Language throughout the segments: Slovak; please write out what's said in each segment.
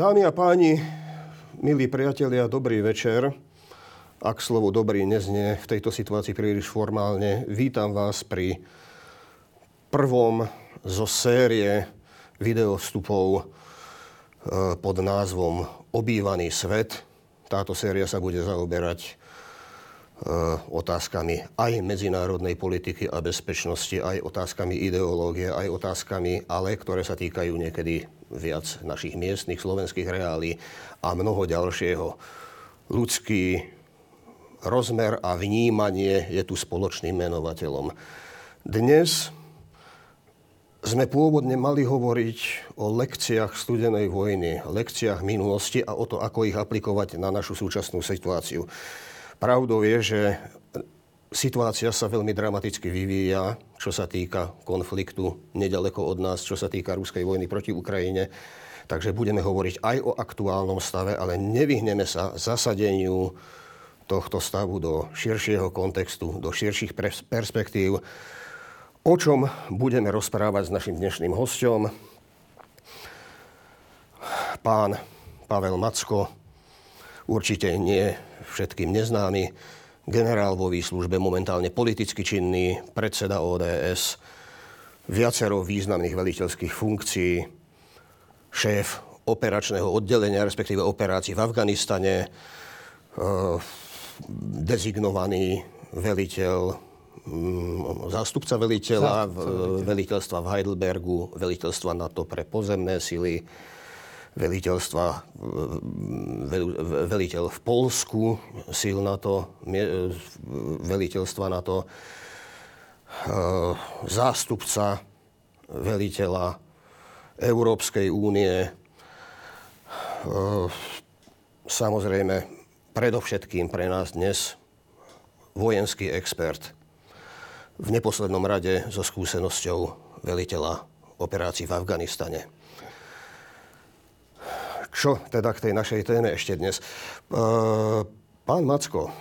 Dámy a páni, milí priatelia, dobrý večer. Ak slovo dobrý neznie v tejto situácii príliš formálne, vítam vás pri prvom zo série videovstupov e, pod názvom Obývaný svet. Táto séria sa bude zaoberať Eh, otázkami aj medzinárodnej politiky a bezpečnosti, aj otázkami ideológie, aj otázkami, ale ktoré sa týkajú niekedy viac našich miestnych slovenských reálí a mnoho ďalšieho. Ľudský rozmer a vnímanie je tu spoločným menovateľom. Dnes sme pôvodne mali hovoriť o lekciách studenej vojny, lekciách minulosti a o to, ako ich aplikovať na našu súčasnú situáciu. Pravdou je, že situácia sa veľmi dramaticky vyvíja, čo sa týka konfliktu nedaleko od nás, čo sa týka ruskej vojny proti Ukrajine. Takže budeme hovoriť aj o aktuálnom stave, ale nevyhneme sa zasadeniu tohto stavu do širšieho kontextu, do širších perspektív, o čom budeme rozprávať s našim dnešným hostom, pán Pavel Macko, určite nie všetkým neznámy, generál vo výslužbe, momentálne politicky činný, predseda ODS, viacero významných veliteľských funkcií, šéf operačného oddelenia, respektíve operácií v Afganistane, e, dezignovaný veliteľ, mm, zástupca veliteľa, zástupca veliteľa. veliteľstva v Heidelbergu, veliteľstva NATO pre pozemné sily, veliteľstva, veliteľ v Polsku, síl to, veliteľstva to, zástupca veliteľa Európskej únie, samozrejme predovšetkým pre nás dnes vojenský expert, v neposlednom rade so skúsenosťou veliteľa operácií v Afganistane. Čo teda k tej našej téme ešte dnes? E, pán Macko,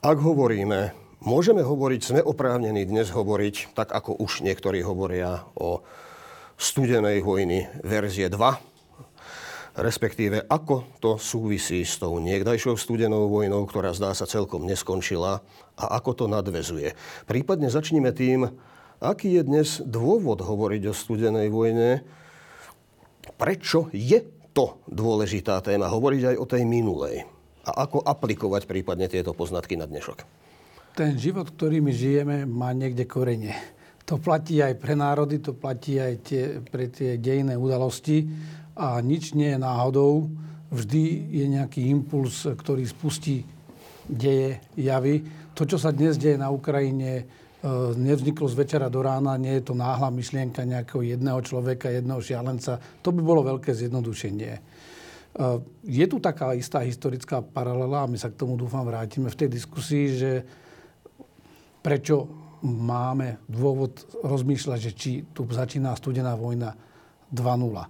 ak hovoríme, môžeme hovoriť, sme oprávnení dnes hovoriť, tak ako už niektorí hovoria o studenej vojny verzie 2, respektíve ako to súvisí s tou niekdajšou studenou vojnou, ktorá zdá sa celkom neskončila a ako to nadvezuje. Prípadne začníme tým, aký je dnes dôvod hovoriť o studenej vojne, prečo je to dôležitá téma, hovoriť aj o tej minulej. A ako aplikovať prípadne tieto poznatky na dnešok. Ten život, ktorý my žijeme, má niekde korene. To platí aj pre národy, to platí aj tie, pre tie dejné udalosti a nič nie je náhodou. Vždy je nejaký impuls, ktorý spustí deje, javy. To, čo sa dnes deje na Ukrajine, nevzniklo z večera do rána, nie je to náhla myšlienka nejakého jedného človeka, jedného šialenca. To by bolo veľké zjednodušenie. E, je tu taká istá historická paralela, a my sa k tomu dúfam vrátime v tej diskusii, že prečo máme dôvod rozmýšľať, že či tu začína studená vojna 2.0. E,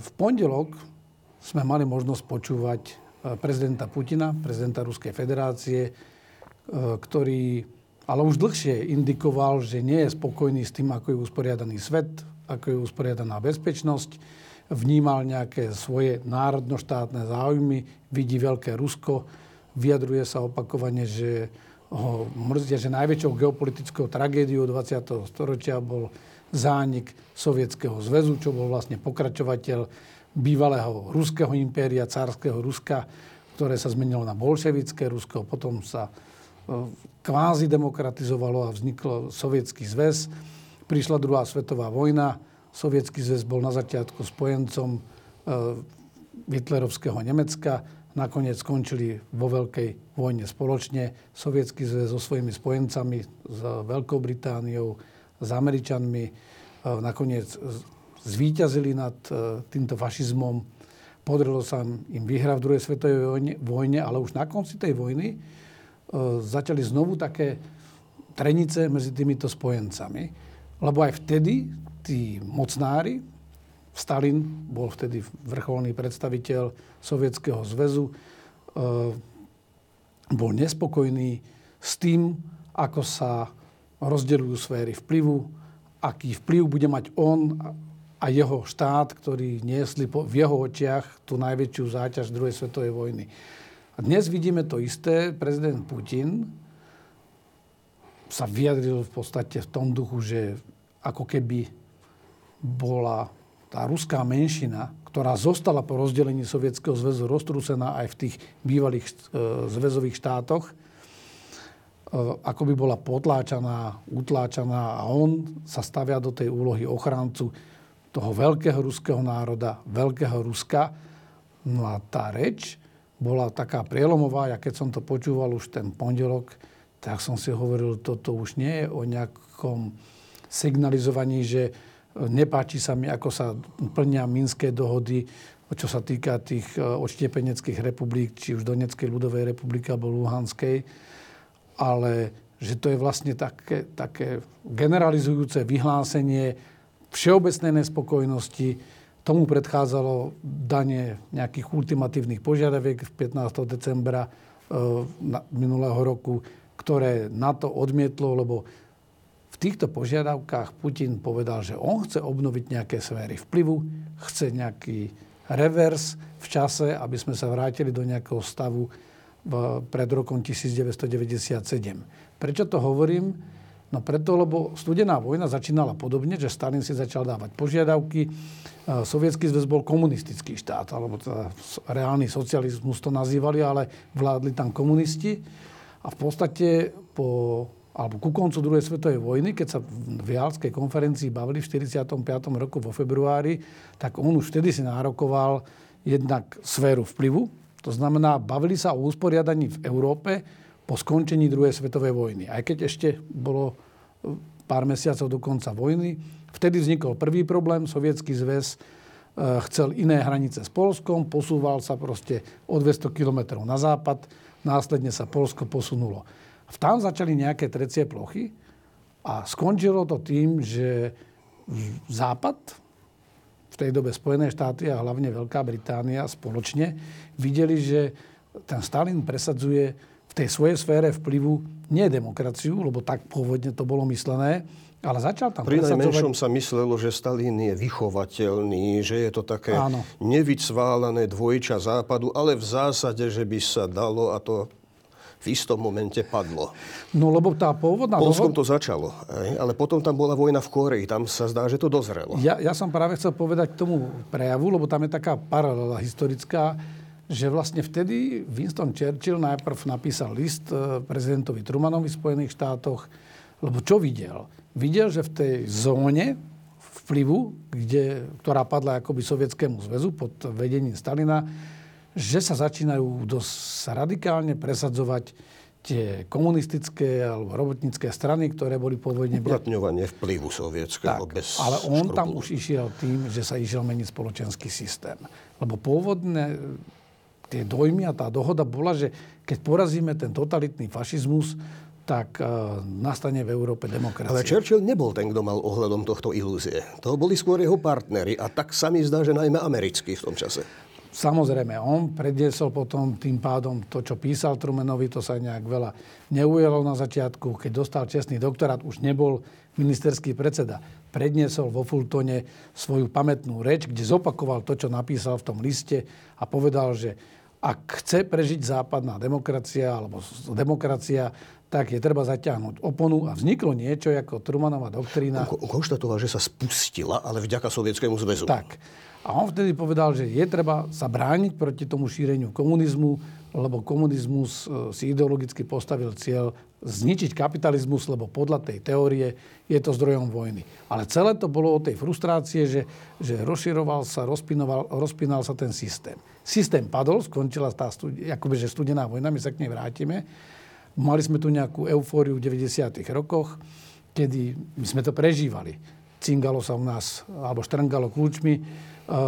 v pondelok sme mali možnosť počúvať prezidenta Putina, prezidenta Ruskej federácie, ktorý ale už dlhšie indikoval, že nie je spokojný s tým, ako je usporiadaný svet, ako je usporiadaná bezpečnosť, vnímal nejaké svoje národnoštátne záujmy, vidí veľké Rusko, vyjadruje sa opakovane, že ho mrzia, že najväčšou geopolitickou tragédiou 20. storočia bol zánik Sovietskeho zväzu, čo bol vlastne pokračovateľ bývalého ruského impéria, cárskeho Ruska, ktoré sa zmenilo na bolševické Rusko, potom sa kvázi demokratizovalo a vzniklo Sovietský zväz. Prišla druhá svetová vojna. Sovietský zväz bol na začiatku spojencom e, hitlerovského Nemecka. Nakoniec skončili vo veľkej vojne spoločne. Sovietský zväz so svojimi spojencami, s Veľkou Britániou, s Američanmi. E, nakoniec zvíťazili nad e, týmto fašizmom. Podarilo sa im vyhrať v druhej svetovej vojne, ale už na konci tej vojny začali znovu také trenice medzi týmito spojencami. Lebo aj vtedy tí mocnári, Stalin bol vtedy vrcholný predstaviteľ Sovietskeho zväzu, e, bol nespokojný s tým, ako sa rozdeľujú sféry vplyvu, aký vplyv bude mať on a jeho štát, ktorí niesli v jeho očiach tú najväčšiu záťaž druhej svetovej vojny. A dnes vidíme to isté. Prezident Putin sa vyjadril v podstate v tom duchu, že ako keby bola tá ruská menšina, ktorá zostala po rozdelení Sovietskeho zväzu roztrúsená aj v tých bývalých e, zväzových štátoch, e, ako by bola potláčaná, utláčaná a on sa stavia do tej úlohy ochrancu toho veľkého ruského národa, veľkého Ruska. No a tá reč bola taká prielomová. Ja keď som to počúval už ten pondelok, tak som si hovoril, toto už nie je o nejakom signalizovaní, že nepáči sa mi, ako sa plnia minské dohody, čo sa týka tých e, odštiepeneckých republik, či už Donetskej ľudovej republiky alebo Luhanskej, ale že to je vlastne také, také generalizujúce vyhlásenie všeobecnej nespokojnosti. Tomu predchádzalo danie nejakých ultimatívnych požiadaviek 15. decembra e, minulého roku, ktoré NATO odmietlo, lebo v týchto požiadavkách Putin povedal, že on chce obnoviť nejaké sféry vplyvu, chce nejaký revers v čase, aby sme sa vrátili do nejakého stavu pred rokom 1997. Prečo to hovorím? No preto, lebo studená vojna začínala podobne, že Stalin si začal dávať požiadavky. E, Sovietský zväz bol komunistický štát, alebo teda reálny socializmus to nazývali, ale vládli tam komunisti. A v podstate po, alebo ku koncu druhej svetovej vojny, keď sa v Jalskej konferencii bavili v 45. roku vo februári, tak on už vtedy si nárokoval jednak sféru vplyvu. To znamená, bavili sa o usporiadaní v Európe po skončení druhej svetovej vojny. Aj keď ešte bolo e, pár mesiacov do konca vojny. Vtedy vznikol prvý problém. Sovietský zväz e, chcel iné hranice s Polskom, posúval sa proste o 200 kilometrov na západ, následne sa Polsko posunulo. Tam začali nejaké trecie plochy a skončilo to tým, že Západ, v tej dobe Spojené štáty a hlavne Veľká Británia spoločne videli, že ten Stalin presadzuje tej svojej sfére vplyvu nie demokraciu, lebo tak pôvodne to bolo myslené, ale začal tam Pri najmenšom sa myslelo, že Stalin je vychovateľný, že je to také Áno. nevycválané dvojča západu, ale v zásade, že by sa dalo a to v istom momente padlo. No lebo tá pôvodná... Polskom to začalo, ale potom tam bola vojna v Koreji, tam sa zdá, že to dozrelo. Ja, ja som práve chcel povedať k tomu prejavu, lebo tam je taká paralela historická, že vlastne vtedy Winston Churchill najprv napísal list e, prezidentovi Trumanovi v Spojených štátoch, lebo čo videl? Videl, že v tej zóne vplyvu, kde, ktorá padla akoby Sovietskému zväzu pod vedením Stalina, že sa začínajú dosť radikálne presadzovať tie komunistické alebo robotnícke strany, ktoré boli pôvodne... Uplatňovanie vplyvu sovietského tak, bez Ale on škrupul. tam už išiel tým, že sa išiel meniť spoločenský systém. Lebo pôvodné tie dojmy a tá dohoda bola, že keď porazíme ten totalitný fašizmus, tak uh, nastane v Európe demokracia. Ale Churchill nebol ten, kto mal ohľadom tohto ilúzie. To boli skôr jeho partnery a tak sa mi zdá, že najmä americkí v tom čase. Samozrejme, on predniesol potom tým pádom to, čo písal Trumanovi, to sa nejak veľa neujelo na začiatku. Keď dostal čestný doktorát, už nebol ministerský predseda. Predniesol vo Fultone svoju pamätnú reč, kde zopakoval to, čo napísal v tom liste a povedal, že ak chce prežiť západná demokracia alebo demokracia, tak je treba zaťahnuť oponu a vzniklo niečo ako Trumanová doktrína. Konštatoval, že sa spustila, ale vďaka Sovietskému zväzu. Tak. A on vtedy povedal, že je treba sa brániť proti tomu šíreniu komunizmu, lebo komunizmus e, si ideologicky postavil cieľ zničiť kapitalizmus, lebo podľa tej teórie je to zdrojom vojny. Ale celé to bolo o tej frustrácie, že, že rozširoval sa, rozpinoval, rozpínal sa ten systém. Systém padol, skončila tá akoby, že studená vojna, my sa k nej vrátime. Mali sme tu nejakú eufóriu v 90. rokoch, kedy my sme to prežívali. Cingalo sa u nás, alebo štrngalo kľúčmi. E,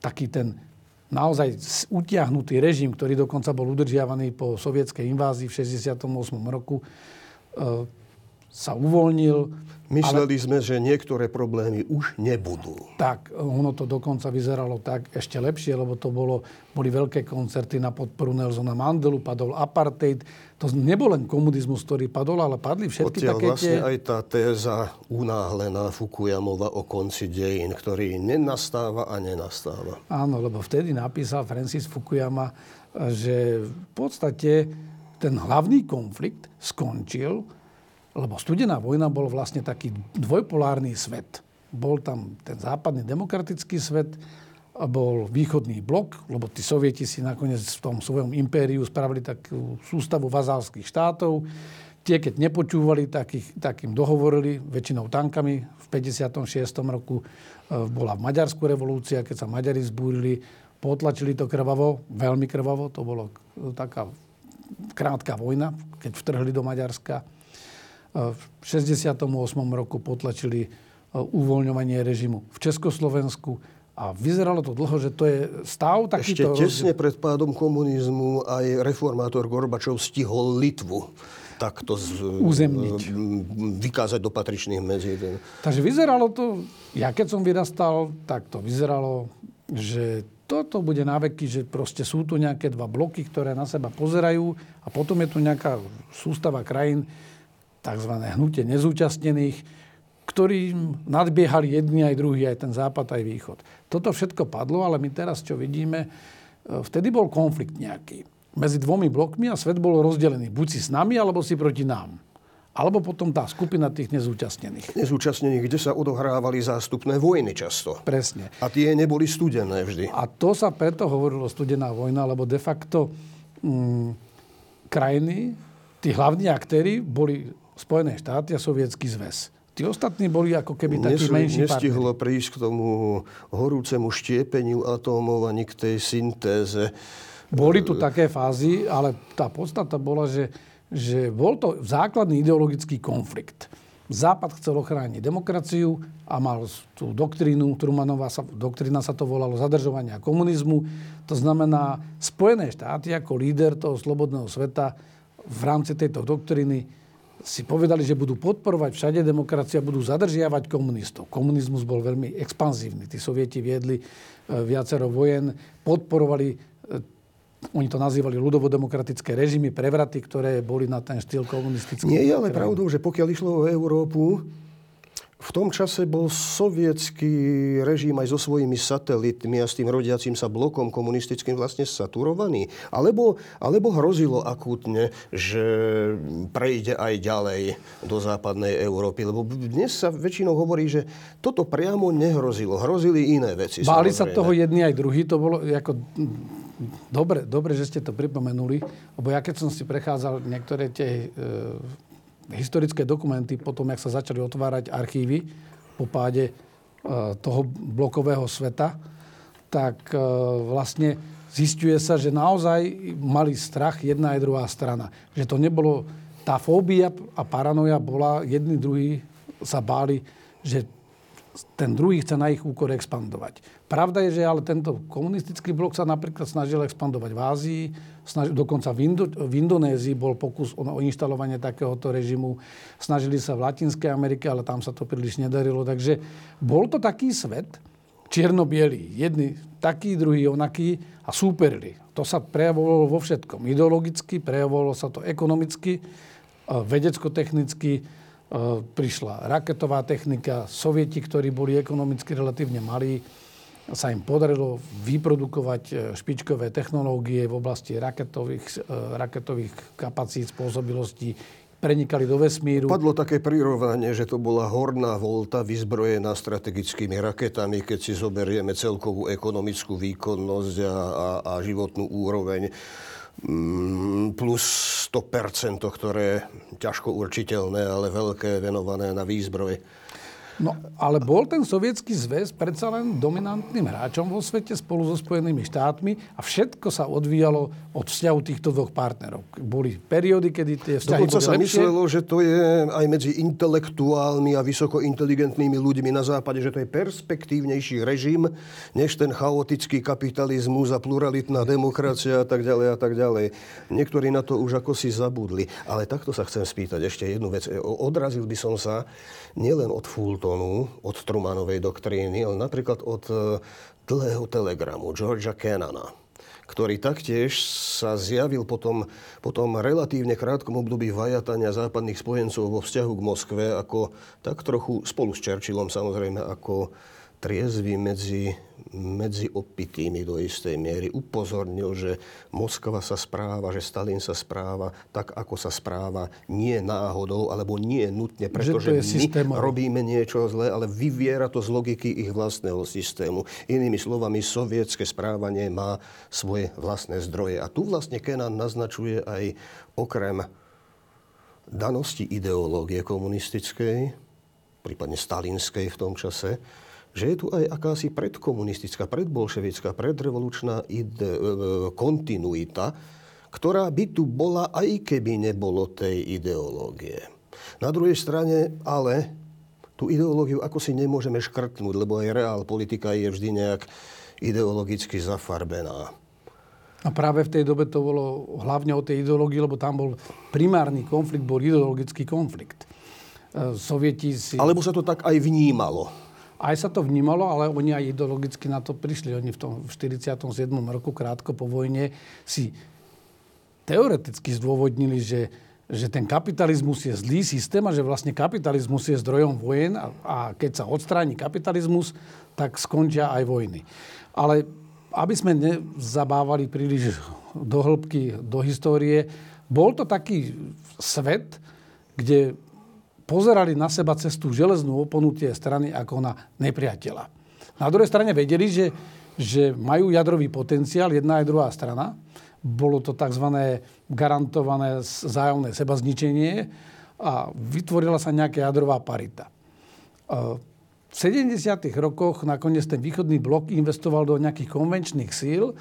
taký ten naozaj utiahnutý režim, ktorý dokonca bol udržiavaný po sovietskej invázii v 68. roku, e, sa uvoľnil, Mysleli ale, sme, že niektoré problémy už nebudú. Tak, ono to dokonca vyzeralo tak ešte lepšie, lebo to bolo, boli veľké koncerty na podporu Nelsona Mandelu, padol apartheid. To nebol len komunizmus, ktorý padol, ale padli všetky Odtiaľ také vlastne tie... aj tá téza unáhlená Fukuyamova o konci dejín, ktorý nenastáva a nenastáva. Áno, lebo vtedy napísal Francis Fukuyama, že v podstate ten hlavný konflikt skončil lebo studená vojna bol vlastne taký dvojpolárny svet. Bol tam ten západný demokratický svet, bol východný blok, lebo tí sovieti si nakoniec v tom svojom impériu spravili takú sústavu vazálskych štátov. Tie, keď nepočúvali, tak, ich, tak im dohovorili väčšinou tankami. V 56. roku e, bola v Maďarsku revolúcia, keď sa Maďari zbúrili, potlačili to krvavo, veľmi krvavo, to bolo taká krátka vojna, keď vtrhli do Maďarska v 68. roku potlačili e, uvoľňovanie režimu v Československu a vyzeralo to dlho, že to je stav takýto... Ešte tesne pred pádom komunizmu aj reformátor Gorbačov stihol Litvu takto z, uzemniť. vykázať do patričných medzí. Takže vyzeralo to, ja keď som vyrastal, tak to vyzeralo, že toto bude na veky, že proste sú tu nejaké dva bloky, ktoré na seba pozerajú a potom je tu nejaká sústava krajín, tzv. hnutie nezúčastnených, ktorým nadbiehali jedni aj druhý, aj ten západ, aj východ. Toto všetko padlo, ale my teraz, čo vidíme, e, vtedy bol konflikt nejaký medzi dvomi blokmi a svet bol rozdelený. Buď si s nami, alebo si proti nám. Alebo potom tá skupina tých nezúčastnených. Nezúčastnených, kde sa odohrávali zástupné vojny často. Presne. A tie neboli studené vždy. A to sa preto hovorilo studená vojna, lebo de facto mm, krajiny, tí hlavní aktéry boli Spojené štáty a Sovietský zväz. Tí ostatní boli ako keby takí Nes, menší Nestihlo partneri. prísť k tomu horúcemu štiepeniu atómov ani k tej syntéze. Boli tu také fázy, ale tá podstata bola, že, že bol to základný ideologický konflikt. Západ chcel ochrániť demokraciu a mal tú doktrínu, Trumanová sa, doktrína sa to volalo zadržovania komunizmu. To znamená, Spojené štáty ako líder toho slobodného sveta v rámci tejto doktriny si povedali, že budú podporovať všade demokracia, budú zadržiavať komunistov. Komunizmus bol veľmi expanzívny. Tí sovieti viedli e, viacero vojen, podporovali, e, oni to nazývali ľudovodemokratické režimy, prevraty, ktoré boli na ten štýl komunistický. Nie je ale pravdou, že pokiaľ išlo o Európu, v tom čase bol sovietský režim aj so svojimi satelitmi a s tým rodiacím sa blokom komunistickým vlastne saturovaný. Alebo, alebo hrozilo akútne, že prejde aj ďalej do západnej Európy. Lebo dnes sa väčšinou hovorí, že toto priamo nehrozilo. Hrozili iné veci. Báli sa toho jedni aj druhý. To bolo ako... Dobre, dobre, že ste to pripomenuli, lebo ja keď som si prechádzal niektoré tie e, historické dokumenty potom, jak sa začali otvárať archívy po páde e, toho blokového sveta, tak e, vlastne zistuje sa, že naozaj mali strach jedna aj druhá strana. Že to nebolo... Tá fóbia a paranoja bola, jedni druhí sa báli, že ten druhý chce na ich úkor expandovať. Pravda je, že ale tento komunistický blok sa napríklad snažil expandovať v Ázii, snažil, dokonca v, Indo, v Indonézii bol pokus o, o inštalovanie takéhoto režimu. Snažili sa v Latinskej Amerike, ale tam sa to príliš nedarilo. Takže bol to taký svet, čierno-bielý. Jedni taký, druhý onaký a súperili. To sa prejavovalo vo všetkom. Ideologicky, prejavovalo sa to ekonomicky, vedecko-technicky, E, prišla raketová technika, sovieti, ktorí boli ekonomicky relatívne malí, sa im podarilo vyprodukovať e, špičkové technológie v oblasti raketových, e, raketových kapacít, spôsobilostí, prenikali do vesmíru. Padlo také prirovnanie, že to bola horná volta vyzbrojená strategickými raketami, keď si zoberieme celkovú ekonomickú výkonnosť a, a, a životnú úroveň Mm, plus 100%, ktoré ťažko určiteľné, ale veľké, venované na výzbroj. No, ale bol ten sovietský zväz predsa len dominantným hráčom vo svete spolu so Spojenými štátmi a všetko sa odvíjalo od vzťahu týchto dvoch partnerov. Boli periódy, kedy tie vzťahy Dokonca boli sa lepšie. myslelo, že to je aj medzi intelektuálmi a vysoko inteligentnými ľuďmi na západe, že to je perspektívnejší režim, než ten chaotický kapitalizmus a pluralitná demokracia a tak ďalej a tak ďalej. Niektorí na to už ako si zabudli. Ale takto sa chcem spýtať ešte jednu vec. Odrazil by som sa nielen od Fultonu, od Trumanovej doktríny, ale napríklad od e, dlhého telegramu Georgia Kennana ktorý taktiež sa zjavil po tom relatívne krátkom období vajatania západných spojencov vo vzťahu k Moskve ako tak trochu spolu s Churchillom samozrejme ako triezvy medzi, medzi opitými do istej miery. Upozornil, že Moskva sa správa, že Stalin sa správa tak, ako sa správa nie náhodou, alebo nie nutne, pretože my systémov. robíme niečo zlé, ale vyviera to z logiky ich vlastného systému. Inými slovami, sovietské správanie má svoje vlastné zdroje. A tu vlastne Kenan naznačuje aj okrem danosti ideológie komunistickej, prípadne stalinskej v tom čase, že je tu aj akási predkomunistická, predbolševická, predrevolučná ide, e, kontinuita, ktorá by tu bola, aj keby nebolo tej ideológie. Na druhej strane ale tú ideológiu ako si nemôžeme škrtnúť, lebo aj reál politika je vždy nejak ideologicky zafarbená. A práve v tej dobe to bolo hlavne o tej ideológii, lebo tam bol primárny konflikt, bol ideologický konflikt. E, Sovieti si... Alebo sa to tak aj vnímalo. Aj sa to vnímalo, ale oni aj ideologicky na to prišli. Oni v tom v 47. roku, krátko po vojne, si teoreticky zdôvodnili, že, že ten kapitalizmus je zlý systém a že vlastne kapitalizmus je zdrojom vojen a, a keď sa odstráni kapitalizmus, tak skončia aj vojny. Ale aby sme nezabávali príliš do hĺbky, do histórie, bol to taký svet, kde pozerali na seba cez tú železnú oponu tie strany ako na nepriateľa. Na druhej strane vedeli, že, že majú jadrový potenciál jedna aj druhá strana. Bolo to tzv. garantované zájomné sebazničenie a vytvorila sa nejaká jadrová parita. V 70. rokoch nakoniec ten východný blok investoval do nejakých konvenčných síl,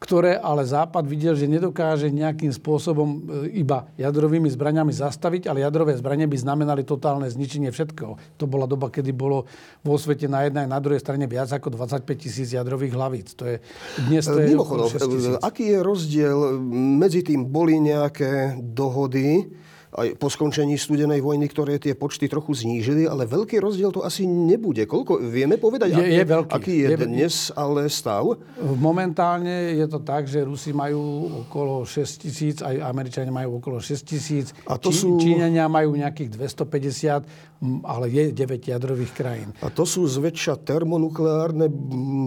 ktoré ale Západ videl, že nedokáže nejakým spôsobom e, iba jadrovými zbraniami zastaviť, ale jadrové zbranie by znamenali totálne zničenie všetkého. To bola doba, kedy bolo vo svete na jednej a na druhej strane viac ako 25 tisíc jadrových hlavíc. To je, dnes to je Mimochodom, aký je rozdiel medzi tým? Boli nejaké dohody, aj po skončení studenej vojny, ktoré tie počty trochu znížili, ale veľký rozdiel to asi nebude. Koľko, vieme povedať, je, aký, je veľký. aký je, je dnes ale stav? Momentálne je to tak, že Rusi majú okolo 6 tisíc, aj Američania majú okolo 6 tisíc, A to Čí, sú... Číňania majú nejakých 250, ale je 9 jadrových krajín. A to sú zväčša termonukleárne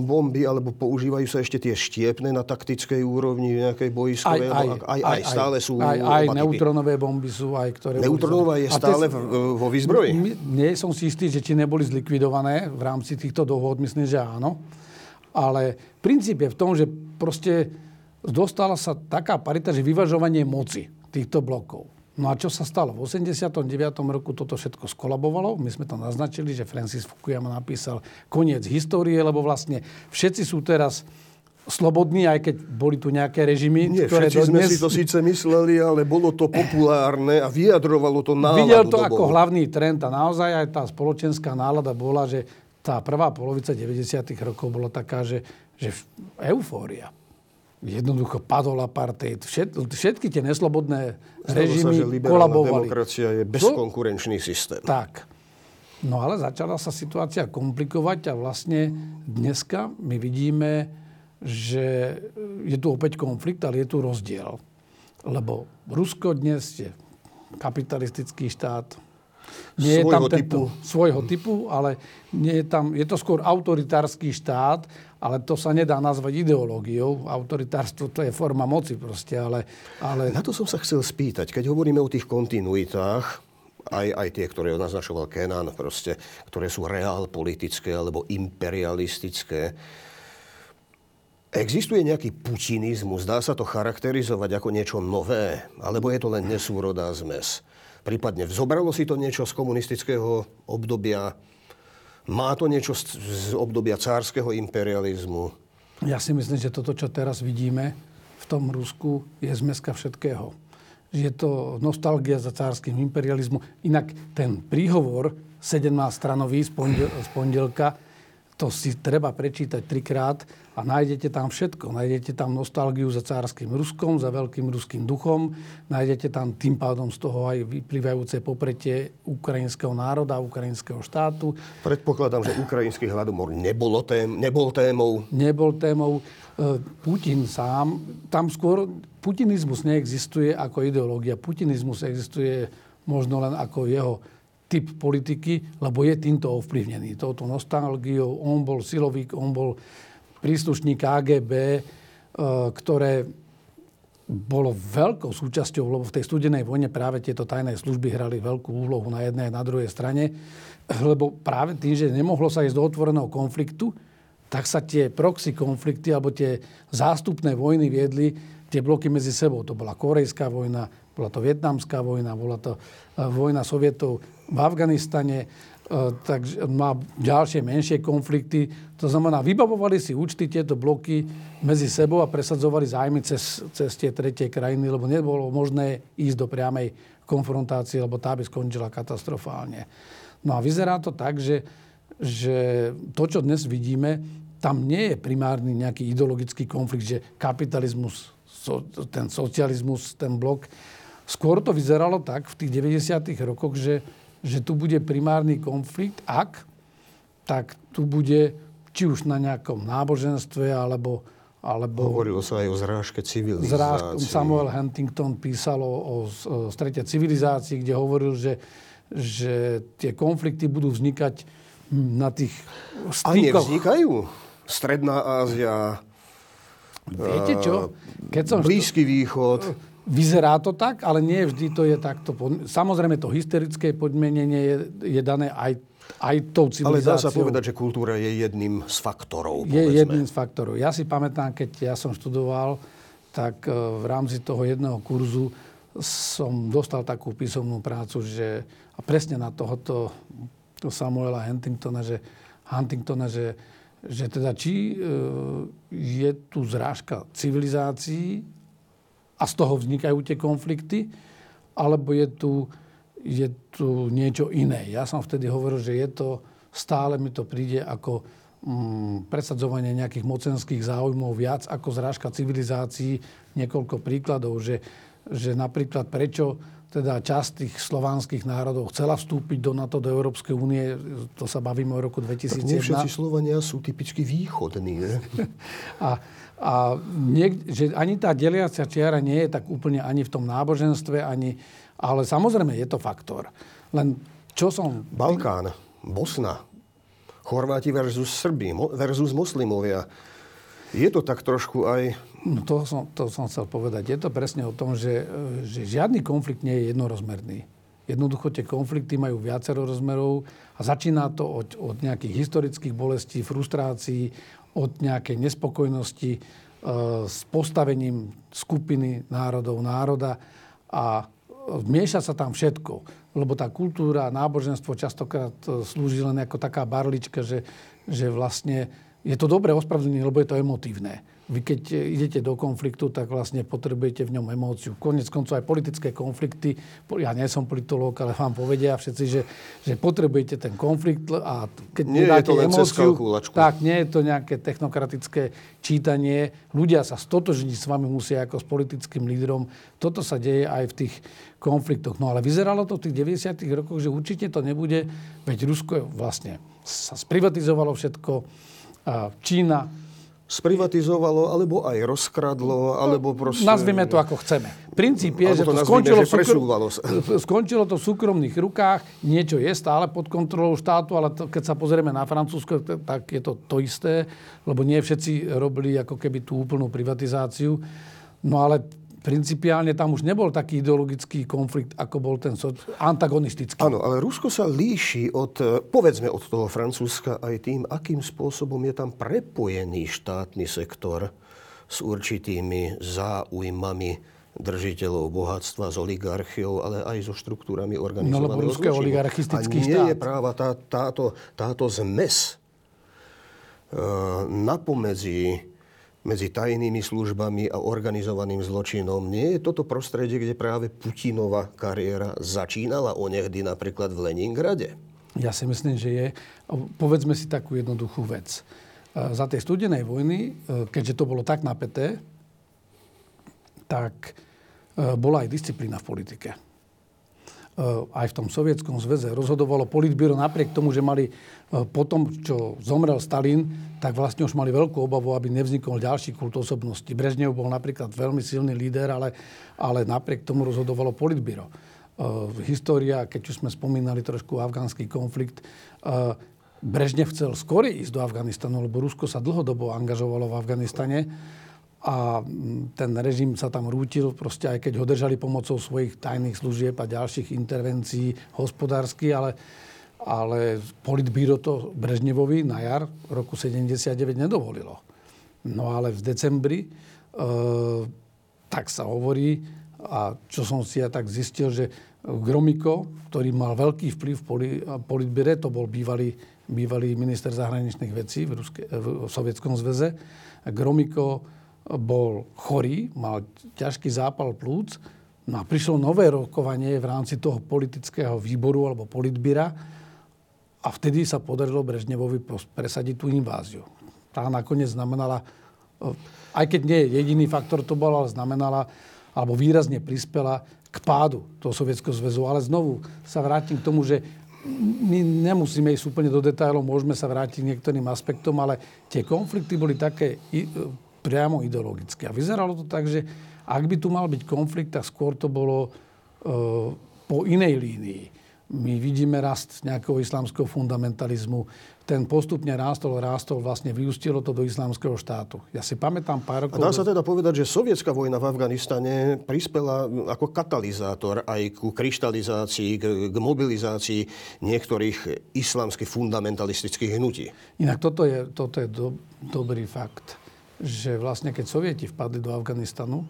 bomby, alebo používajú sa ešte tie štiepne na taktickej úrovni nejakej bojiskovej? Aj, aj, aj, aj, aj, stále sú Aj, aj neutronové bomby sú aj ktoré... Neutronová je stále te, vo výzbroji? Nie som si istý, že či neboli zlikvidované v rámci týchto dohod, myslím, že áno. Ale princíp je v tom, že proste dostala sa taká parita, že vyvažovanie moci týchto blokov. No a čo sa stalo? V 89. roku toto všetko skolabovalo. My sme to naznačili, že Francis Fukuyama napísal koniec histórie, lebo vlastne všetci sú teraz slobodní, aj keď boli tu nejaké režimy, Nie, ktoré všetci dnes... sme si to síce mysleli, ale bolo to populárne a vyjadrovalo to náladu Videl to dobou. ako hlavný trend a naozaj aj tá spoločenská nálada bola, že tá prvá polovica 90. rokov bola taká, že, že eufória. Jednoducho padol apartheid. Všet, všetky tie neslobodné Zdalo režimy sa, že kolabovali. demokracia je bezkonkurenčný systém. Tak. No ale začala sa situácia komplikovať a vlastne dneska my vidíme, že je tu opäť konflikt, ale je tu rozdiel. Lebo Rusko dnes je kapitalistický štát. Nie je tam tento, typu. Svojho typu, ale nie je, tam, je to skôr autoritársky štát, ale to sa nedá nazvať ideológiou. Autoritárstvo to je forma moci proste, ale, ale... Na to som sa chcel spýtať. Keď hovoríme o tých kontinuitách, aj, aj tie, ktoré naznačoval Kenan, proste, ktoré sú reál politické alebo imperialistické, Existuje nejaký putinizmus? Dá sa to charakterizovať ako niečo nové? Alebo je to len nesúrodá zmes? Prípadne vzobralo si to niečo z komunistického obdobia? Má to niečo z, obdobia cárskeho imperializmu? Ja si myslím, že toto, čo teraz vidíme v tom Rusku, je zmeska všetkého. Je to nostalgia za cárským imperializmu. Inak ten príhovor 17-stranový z, z pondelka, to si treba prečítať trikrát a nájdete tam všetko. Nájdete tam nostalgiu za cárským Ruskom, za veľkým ruským duchom, nájdete tam tým pádom z toho aj vyplývajúce popretie ukrajinského národa, ukrajinského štátu. Predpokladám, že ukrajinský hladomor nebolo tém, nebol témou. Nebol témou. E, Putin sám, tam skôr putinizmus neexistuje ako ideológia. Putinizmus existuje možno len ako jeho typ politiky, lebo je týmto ovplyvnený. Touto nostalgiou. On bol silovík, on bol príslušník AGB, e, ktoré bolo veľkou súčasťou, lebo v tej studenej vojne práve tieto tajné služby hrali veľkú úlohu na jednej a na druhej strane, lebo práve tým, že nemohlo sa ísť do otvoreného konfliktu, tak sa tie proxy konflikty alebo tie zástupné vojny viedli tie bloky medzi sebou. To bola korejská vojna, bola to vietnamská vojna, bola to e, vojna sovietov v Afganistane, e, takže má ďalšie menšie konflikty. To znamená, vybavovali si účty tieto bloky medzi sebou a presadzovali zájmy cez, cez tie tretie krajiny, lebo nebolo možné ísť do priamej konfrontácie, lebo tá by skončila katastrofálne. No a vyzerá to tak, že, že to, čo dnes vidíme, tam nie je primárny nejaký ideologický konflikt, že kapitalizmus so, ten socializmus, ten blok. Skôr to vyzeralo tak v tých 90. rokoch, že, že tu bude primárny konflikt, ak, tak tu bude či už na nejakom náboženstve, alebo alebo... Hovorilo sa aj o zrážke civilizácie. Zrážke, Samuel Huntington písal o, o, o strete civilizácií, kde hovoril, že, že tie konflikty budú vznikať na tých stýkoch. A nevznikajú? Stredná Ázia, Viete čo? Keď som Blízky východ. Vyzerá to tak, ale nie vždy to je takto. Samozrejme, to historické podmienenie je, je dané aj, aj tou civilizáciou. Ale dá sa povedať, že kultúra je jedným z faktorov. Je povedzme. jedným z faktorov. Ja si pamätám, keď ja som študoval, tak e, v rámci toho jedného kurzu som dostal takú písomnú prácu, že a presne na tohoto to Samuela Huntingtona, že, Huntingtona, že že teda či e, je tu zrážka civilizácií a z toho vznikajú tie konflikty, alebo je tu, je tu niečo iné. Ja som vtedy hovoril, že je to, stále mi to príde ako mm, presadzovanie nejakých mocenských záujmov viac ako zrážka civilizácií. Niekoľko príkladov, že, že napríklad prečo teda časť tých slovanských národov chcela vstúpiť do NATO, do Európskej únie. To sa bavíme o roku 2001. Tak nie všetci Slovania sú typicky východní. A, a niek- že ani tá deliacia čiara nie je tak úplne ani v tom náboženstve, ani, ale samozrejme je to faktor. Len čo som... Balkán, Bosna, Chorváti versus Srbi, versus moslimovia. Je to tak trošku aj No to som, to som chcel povedať. Je to presne o tom, že, že žiadny konflikt nie je jednorozmerný. Jednoducho tie konflikty majú viacero rozmerov a začína to od, od nejakých historických bolestí, frustrácií, od nejakej nespokojnosti e, s postavením skupiny národov, národa a mieša sa tam všetko. Lebo tá kultúra, náboženstvo častokrát e, slúži len ako taká barlička, že, že vlastne je to dobré ospravedlnenie, lebo je to emotívne vy keď idete do konfliktu, tak vlastne potrebujete v ňom emóciu. Konec koncov aj politické konflikty, ja nie som politológ, ale vám povedia všetci, že, že potrebujete ten konflikt a keď nie je to len emóciu, tak nie je to nejaké technokratické čítanie. Ľudia sa stotožniť s vami musia ako s politickým lídrom. Toto sa deje aj v tých konfliktoch. No ale vyzeralo to v tých 90. rokoch, že určite to nebude, veď Rusko vlastne sa sprivatizovalo všetko, Čína sprivatizovalo, alebo aj rozkradlo, alebo proste... Nazvime to ako chceme. Princíp je, že to, nazvime, skončilo, že presúvalo skončilo to v súkromných rukách, niečo je stále pod kontrolou štátu, ale to, keď sa pozrieme na Francúzsko, tak je to to isté, lebo nie všetci robili ako keby tú úplnú privatizáciu. No ale principiálne tam už nebol taký ideologický konflikt, ako bol ten antagonistický. Áno, ale Rusko sa líši od, e, povedzme, od toho Francúzska aj tým, akým spôsobom je tam prepojený štátny sektor s určitými záujmami držiteľov bohatstva s oligarchiou, ale aj so štruktúrami No organizovaného je zločinu. oligarchistický A nie štát. je práva tá, táto, táto zmes e, napomedzi medzi tajnými službami a organizovaným zločinom. Nie je toto prostredie, kde práve Putinova kariéra začínala onehdy napríklad v Leningrade? Ja si myslím, že je. Povedzme si takú jednoduchú vec. E, Za tej studenej vojny, e, keďže to bolo tak napäté, tak e, bola aj disciplína v politike. E, Aj v tom sovietskom zväze rozhodovalo politbíro napriek tomu, že mali e, po tom, čo zomrel Stalin, tak vlastne už mali veľkú obavu, aby nevznikol ďalší kult osobnosti. Brežnev bol napríklad veľmi silný líder, ale, ale napriek tomu rozhodovalo politbíro. E, História, keď už sme spomínali trošku afgánsky konflikt, Brežnev chcel skôr ísť do Afganistanu, lebo Rusko sa dlhodobo angažovalo v Afganistane a mm, ten režim sa tam rútil, proste aj keď ho držali pomocou svojich tajných služieb a ďalších intervencií hospodársky, ale, ale politbíro to Brežnevovi na jar roku 79 nedovolilo. No ale v decembri, e, tak sa hovorí, a čo som si ja tak zistil, že Gromiko, ktorý mal veľký vplyv v poli, politbíre, to bol bývalý, bývalý minister zahraničných vecí v, Ruske, v Sovietskom zväze, Gromiko bol chorý, mal ťažký zápal plúc, no a prišlo nové rokovanie v rámci toho politického výboru alebo politbíra a vtedy sa podarilo Brežnevovi presadiť tú inváziu. Tá nakoniec znamenala, e, aj keď nie jediný faktor to bol, ale znamenala, alebo výrazne prispela k pádu toho Sovietskeho zväzu. Ale znovu sa vrátim k tomu, že my nemusíme ísť úplne do detailov, môžeme sa vrátiť k niektorým aspektom, ale tie konflikty boli také priamo ideologické. A vyzeralo to tak, že ak by tu mal byť konflikt, tak skôr to bolo e, po inej línii. My vidíme rast nejakého islamského fundamentalizmu. Ten postupne rástol, rástol, vlastne vyústilo to do islamského štátu. Ja si pamätám pár A rokov... dá sa teda povedať, že sovietská vojna v Afganistane prispela ako katalizátor aj ku kryštalizácii, k, k mobilizácii niektorých islamských fundamentalistických hnutí. Inak toto je, toto je do, dobrý fakt, že vlastne keď Sovieti vpadli do Afganistanu,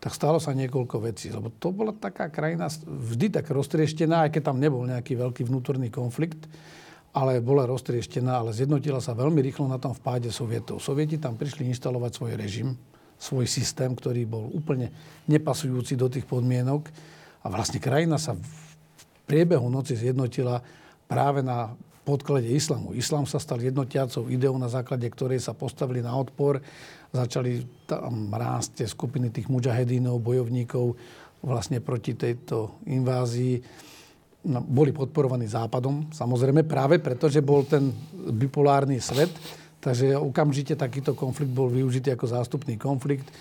tak stalo sa niekoľko vecí. Lebo to bola taká krajina vždy tak roztrieštená, aj keď tam nebol nejaký veľký vnútorný konflikt, ale bola roztrieštená, ale zjednotila sa veľmi rýchlo na tom vpáde Sovietov. Sovieti tam prišli inštalovať svoj režim, svoj systém, ktorý bol úplne nepasujúci do tých podmienok. A vlastne krajina sa v priebehu noci zjednotila práve na podklade islamu. Islam sa stal jednotiacou ideou, na základe ktorej sa postavili na odpor. Začali tam rásť skupiny tých mujahedínov, bojovníkov vlastne proti tejto invázii. No, boli podporovaní Západom, samozrejme práve preto, že bol ten bipolárny svet. Takže okamžite takýto konflikt bol využitý ako zástupný konflikt. E,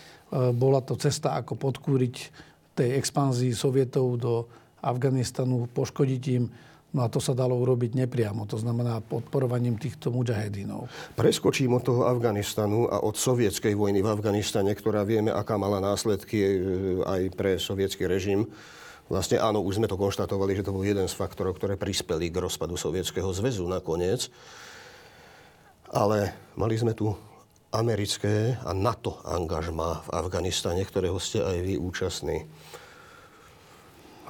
Bola to cesta, ako podkúriť tej expanzii Sovietov do Afganistanu, poškodiť im. No a to sa dalo urobiť nepriamo, to znamená podporovaním týchto mujahedínov. Preskočím od toho Afganistanu a od sovietskej vojny v Afganistane, ktorá vieme, aká mala následky e, aj pre sovietský režim. Vlastne áno, už sme to konštatovali, že to bol jeden z faktorov, ktoré prispeli k rozpadu Sovietskeho zväzu nakoniec. Ale mali sme tu americké a NATO angažma v Afganistane, ktorého ste aj vy účastní.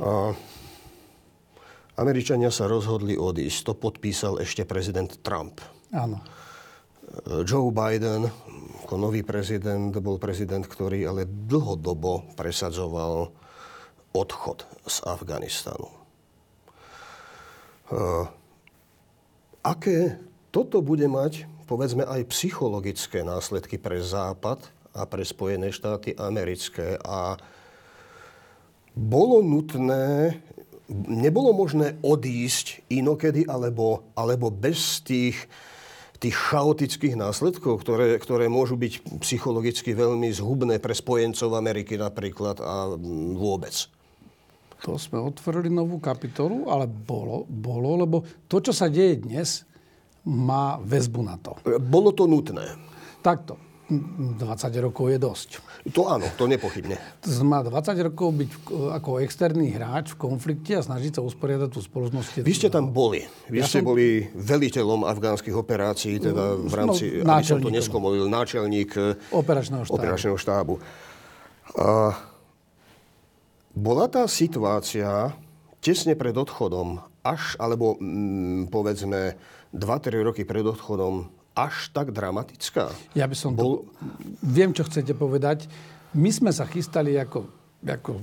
A Američania sa rozhodli odísť. To podpísal ešte prezident Trump. Áno. Joe Biden ako nový prezident bol prezident, ktorý ale dlhodobo presadzoval odchod z Afganistanu. Uh, aké toto bude mať, povedzme, aj psychologické následky pre Západ a pre Spojené štáty americké a bolo nutné, nebolo možné odísť inokedy alebo, alebo bez tých, tých chaotických následkov, ktoré, ktoré môžu byť psychologicky veľmi zhubné pre spojencov Ameriky napríklad a vôbec. To sme otvorili novú kapitolu, ale bolo, bolo, lebo to, čo sa deje dnes, má väzbu na to. Bolo to nutné. Takto. 20 rokov je dosť. To áno, to nepochybne. Znamená 20 rokov byť ako externý hráč v konflikte a snažiť sa usporiadať tú spoločnosť. Vy ste tam boli. Vy Ja ste som- boli veliteľom afgánskych operácií, teda v No, rámci, aby som to neskomolil, náčelník eh, Operačného štábu. operačného štábu. A Bola tá situácia tesne pred odchodom, až, alebo mm, povedzme 2-3 roky pred odchodom, až tak dramatická? Ja by som Bol... to... Viem, čo chcete povedať. My sme sa chystali ako, ako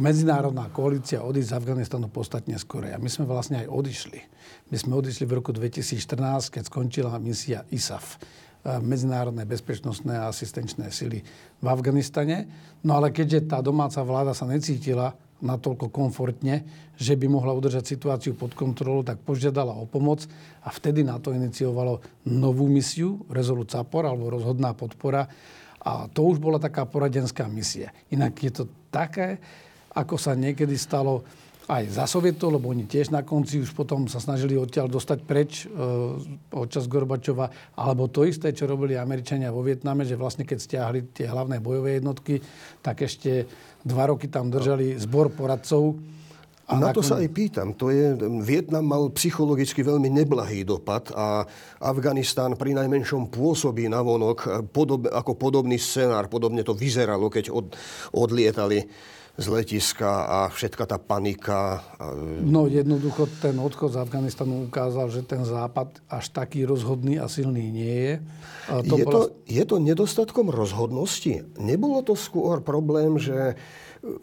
medzinárodná koalícia odísť z Afganistanu podstatne skore. A my sme vlastne aj odišli. My sme odišli v roku 2014, keď skončila misia ISAF e, medzinárodné bezpečnostné a asistenčné sily v Afganistane. No ale keďže tá domáca vláda sa necítila natoľko komfortne, že by mohla udržať situáciu pod kontrolou, tak požiadala o pomoc a vtedy na to iniciovalo novú misiu, Resolute Support alebo rozhodná podpora. A to už bola taká poradenská misia. Inak je to také, ako sa niekedy stalo aj za Sovietov, lebo oni tiež na konci už potom sa snažili odtiaľ dostať preč e, počas Gorbačova, alebo to isté, čo robili Američania vo Vietname, že vlastne keď stiahli tie hlavné bojové jednotky, tak ešte dva roky tam držali zbor poradcov. A na to sa aj pýtam. To je, Vietnam mal psychologicky veľmi neblahý dopad a Afganistán pri najmenšom pôsobí na vonok podob, ako podobný scenár. Podobne to vyzeralo, keď od, odlietali z letiska a všetka tá panika. No jednoducho ten odchod z Afganistanu ukázal, že ten západ až taký rozhodný a silný nie je. A to je, bola... to, je to nedostatkom rozhodnosti? Nebolo to skôr problém, že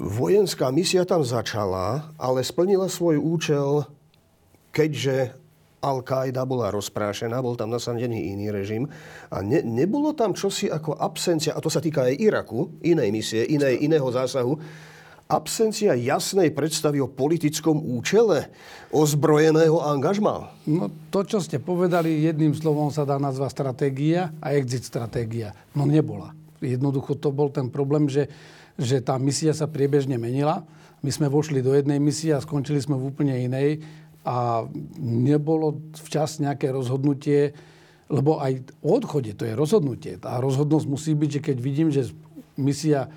vojenská misia tam začala, ale splnila svoj účel, keďže Al-Qaida bola rozprášená, bol tam nasadený iný režim a ne, nebolo tam čosi ako absencia, a to sa týka aj Iraku, inej misie, inej, iného zásahu, absencia jasnej predstavy o politickom účele ozbrojeného angažma? No to, čo ste povedali, jedným slovom sa dá nazvať stratégia a exit stratégia. No nebola. Jednoducho to bol ten problém, že, že tá misia sa priebežne menila. My sme vošli do jednej misie a skončili sme v úplne inej a nebolo včas nejaké rozhodnutie, lebo aj o odchode to je rozhodnutie. Tá rozhodnosť musí byť, že keď vidím, že misia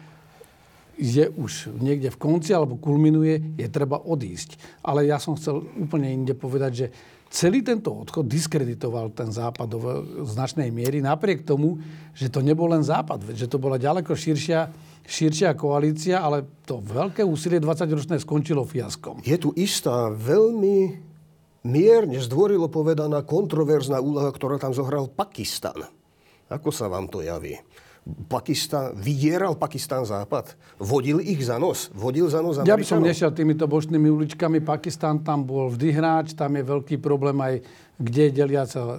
je už niekde v konci alebo kulminuje, je treba odísť. Ale ja som chcel úplne inde povedať, že celý tento odchod diskreditoval ten západ do značnej miery, napriek tomu, že to nebol len západ, že to bola ďaleko širšia, širšia koalícia, ale to veľké úsilie 20-ročné skončilo fiaskom. Je tu istá veľmi mierne zdvorilo povedaná kontroverzná úloha, ktorá tam zohral Pakistan. Ako sa vám to javí? Pakistan, vydieral Pakistan západ? Vodil ich za nos? Vodil za nos Američanov? Ja by som nešiel týmito bočnými uličkami. Pakistan tam bol vždy hráč, tam je veľký problém aj, kde je deliaca e,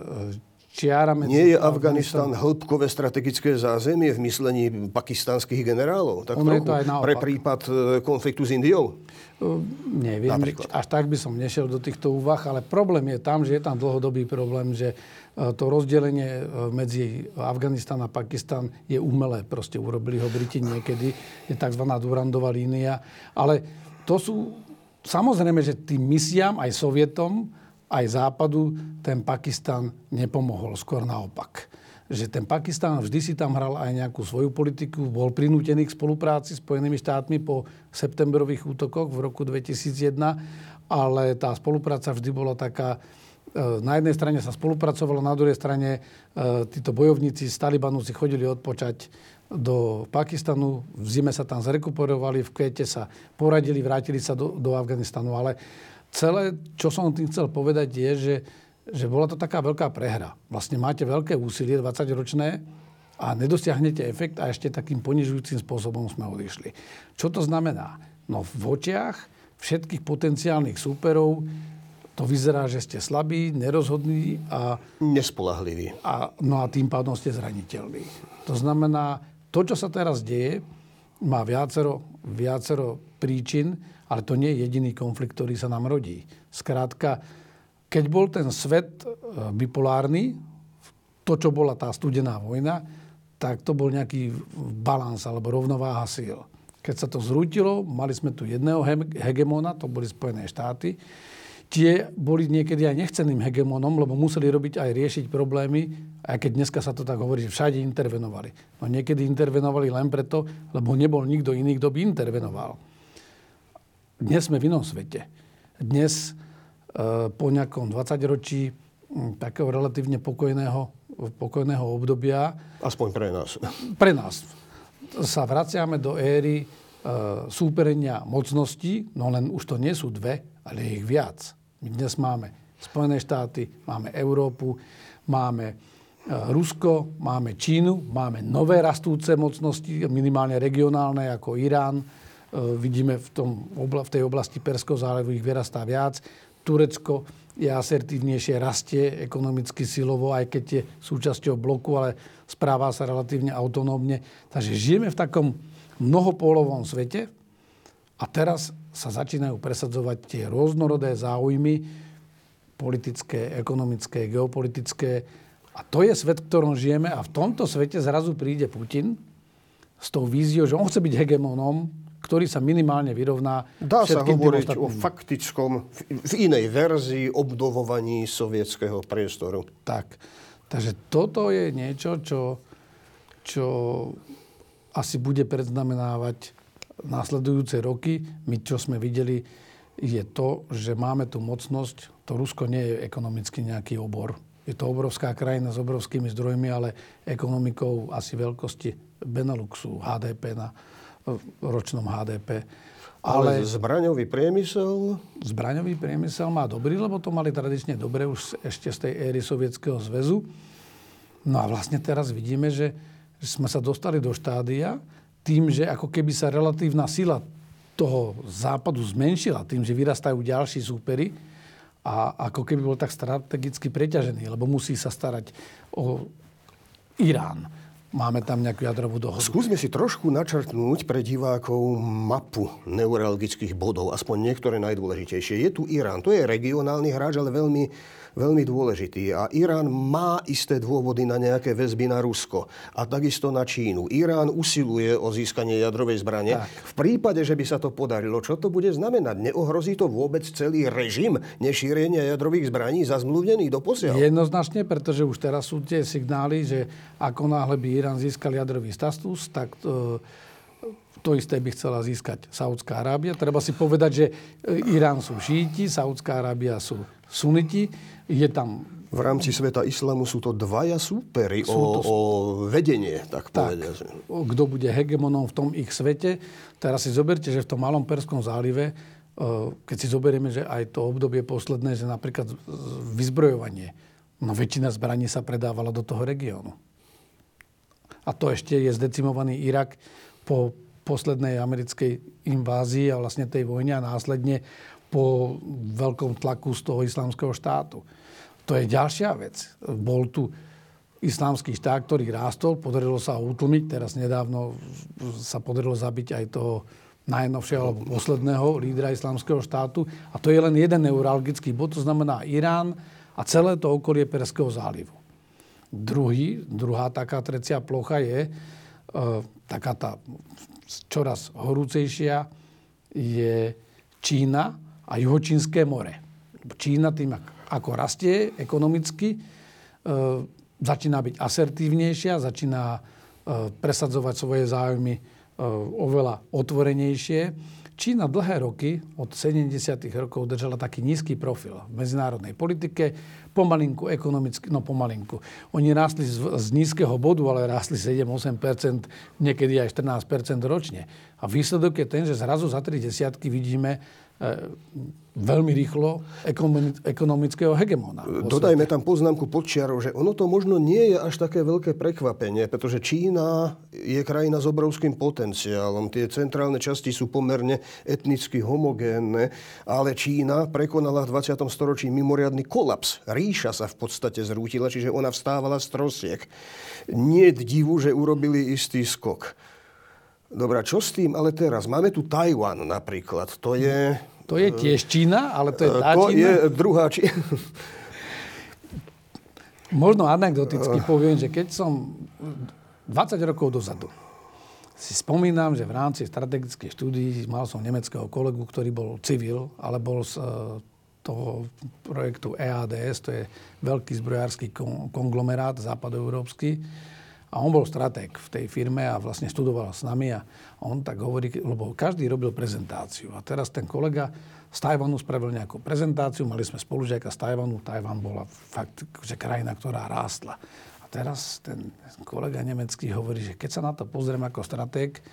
čiara medzi... Nie je Afganistan hĺbkové strategické zázemie v myslení pakistanských generálov? Tak ono trochu, je to aj naopak. Pre prípad e, konfliktu s Indiou? Uh, neviem, Napríklad. až tak by som nešiel do týchto úvah, ale problém je tam, že je tam dlhodobý problém, že E, to rozdelenie e, medzi Afganistan a Pakistan je umelé. Proste urobili ho Briti niekedy. Je tzv. Durandová línia. Ale to sú... Samozrejme, že tým misiám, aj Sovietom, aj Západu, ten Pakistan nepomohol. Skôr naopak že ten Pakistan vždy si tam hral aj nejakú svoju politiku, bol prinútený k spolupráci s Spojenými štátmi po septembrových útokoch v roku 2001, ale tá spolupráca vždy bola taká E, na jednej strane sa spolupracovalo, na druhej strane e, títo bojovníci z Talibanu si chodili odpočať do Pakistanu, v zime sa tam zrekuperovali, v kvete sa poradili, vrátili sa do, do Afganistanu. Ale celé, čo som tým chcel povedať, je, že, že bola to taká veľká prehra. Vlastne máte veľké úsilie, 20-ročné, a nedosiahnete efekt a ešte takým ponižujúcim spôsobom sme odišli. Čo to znamená? No v očiach všetkých potenciálnych súperov to vyzerá, že ste slabí, nerozhodní a... Nespolahliví. A, no a tým pádom ste zraniteľní. To znamená, to, čo sa teraz deje, má viacero, viacero príčin, ale to nie je jediný konflikt, ktorý sa nám rodí. Skrátka, keď bol ten svet e, bipolárny, to, čo bola tá studená vojna, tak to bol nejaký balans alebo rovnováha síl. Keď sa to zrútilo, mali sme tu jedného hegemona, to boli Spojené štáty, tie boli niekedy aj nechceným hegemonom, lebo museli robiť aj riešiť problémy, aj keď dneska sa to tak hovorí, že všade intervenovali. No niekedy intervenovali len preto, lebo nebol nikto iný, kto by intervenoval. Dnes sme v inom svete. Dnes po nejakom 20 ročí takého relatívne pokojného, pokojného obdobia. Aspoň pre nás. Pre nás. Sa vraciame do éry súperenia mocností, no len už to nie sú dve, ale je ich viac. My dnes máme Spojené štáty, máme Európu, máme e, Rusko, máme Čínu, máme nové rastúce mocnosti, minimálne regionálne ako Irán. E, vidíme v, tom, v tej oblasti Perského zálevu ich vyrastá viac. Turecko je asertívnejšie, rastie ekonomicky silovo, aj keď je súčasťou bloku, ale správa sa relatívne autonómne. Takže žijeme v takom mnohopólovom svete a teraz sa začínajú presadzovať tie rôznorodé záujmy politické, ekonomické, geopolitické. A to je svet, v ktorom žijeme a v tomto svete zrazu príde Putin s tou víziou, že on chce byť hegemonom, ktorý sa minimálne vyrovná Dá sa hovoriť o faktickom, v inej verzii obdovovaní sovietského priestoru. Tak. Takže toto je niečo, čo, čo asi bude predznamenávať následujúce roky. My, čo sme videli, je to, že máme tu mocnosť. To Rusko nie je ekonomicky nejaký obor. Je to obrovská krajina s obrovskými zdrojmi, ale ekonomikou asi veľkosti Beneluxu, HDP na ročnom HDP. Ale, ale zbraňový priemysel? Zbraňový priemysel má dobrý, lebo to mali tradične dobre už ešte z tej éry Sovietskeho zväzu. No a vlastne teraz vidíme, že že sme sa dostali do štádia tým, že ako keby sa relatívna sila toho západu zmenšila, tým, že vyrastajú ďalší súpery a ako keby bol tak strategicky preťažený, lebo musí sa starať o Irán. Máme tam nejakú jadrovú dohodu. Skúsme si trošku načrtnúť pre divákov mapu neuralgických bodov, aspoň niektoré najdôležitejšie. Je tu Irán, to je regionálny hráč, ale veľmi veľmi dôležitý. A Irán má isté dôvody na nejaké väzby na Rusko a takisto na Čínu. Irán usiluje o získanie jadrovej zbrane. Tak. V prípade, že by sa to podarilo, čo to bude znamenať? Neohrozí to vôbec celý režim nešírenia jadrových zbraní zazmluvnený do posiaľ? Jednoznačne, pretože už teraz sú tie signály, že ako náhle by Irán získal jadrový status, tak to, to isté by chcela získať Saudská Arábia. Treba si povedať, že Irán sú šíti, Saudská Arábia sú suniti. Je tam v rámci sveta islamu sú to dvaja súpery sú o, to... o vedenie, tak, tak povedať. Kto bude hegemonom v tom ich svete. Teraz si zoberte, že v tom malom Perskom zálive, e, keď si zoberieme, že aj to obdobie posledné, že napríklad vyzbrojovanie, no väčšina zbraní sa predávala do toho regiónu. A to ešte je zdecimovaný Irak po poslednej americkej invázii a vlastne tej vojne a následne po veľkom tlaku z toho islamského štátu. To je ďalšia vec. Bol tu islamský štát, ktorý rástol, podarilo sa ho utlmiť, teraz nedávno sa podarilo zabiť aj toho najnovšieho alebo posledného lídra islamského štátu. A to je len jeden neuralgický bod, to znamená Irán a celé to okolie Perského zálivu. Druhý, druhá taká trecia plocha je e, taká tá čoraz horúcejšia je Čína a Juhočínske more. Čína tým, ako rastie ekonomicky, e, začína byť asertívnejšia, začína e, presadzovať svoje záujmy e, oveľa otvorenejšie. Čína dlhé roky, od 70. rokov, držala taký nízky profil v medzinárodnej politike, pomalinku ekonomicky, no pomalinku. Oni rástli z, z nízkeho bodu, ale rástli 7-8%, niekedy aj 14% ročne. A výsledok je ten, že zrazu za tri desiatky vidíme veľmi rýchlo ekonomického hegemóna. Dodajme tam poznámku podčiarov, že ono to možno nie je až také veľké prekvapenie, pretože Čína je krajina s obrovským potenciálom. Tie centrálne časti sú pomerne etnicky homogénne, ale Čína prekonala v 20. storočí mimoriadný kolaps. Ríša sa v podstate zrútila, čiže ona vstávala z trosiek. Nie divu, že urobili istý skok. Dobre, čo s tým ale teraz? Máme tu Tajwan napríklad. To je... To je tiež Čína, ale to je tá To Čína. je druhá Čína. Možno anekdoticky poviem, že keď som 20 rokov dozadu si spomínam, že v rámci strategickej štúdii mal som nemeckého kolegu, ktorý bol civil, ale bol z e, toho projektu EADS, to je veľký zbrojársky konglomerát západoeurópsky. A on bol stratég v tej firme a vlastne študoval s nami a on tak hovorí, lebo každý robil prezentáciu. A teraz ten kolega z Tajvanu spravil nejakú prezentáciu, mali sme spolužiaka z Tajvanu, Tajvan bola fakt že krajina, ktorá rástla. A teraz ten kolega nemecký hovorí, že keď sa na to pozriem ako stratég,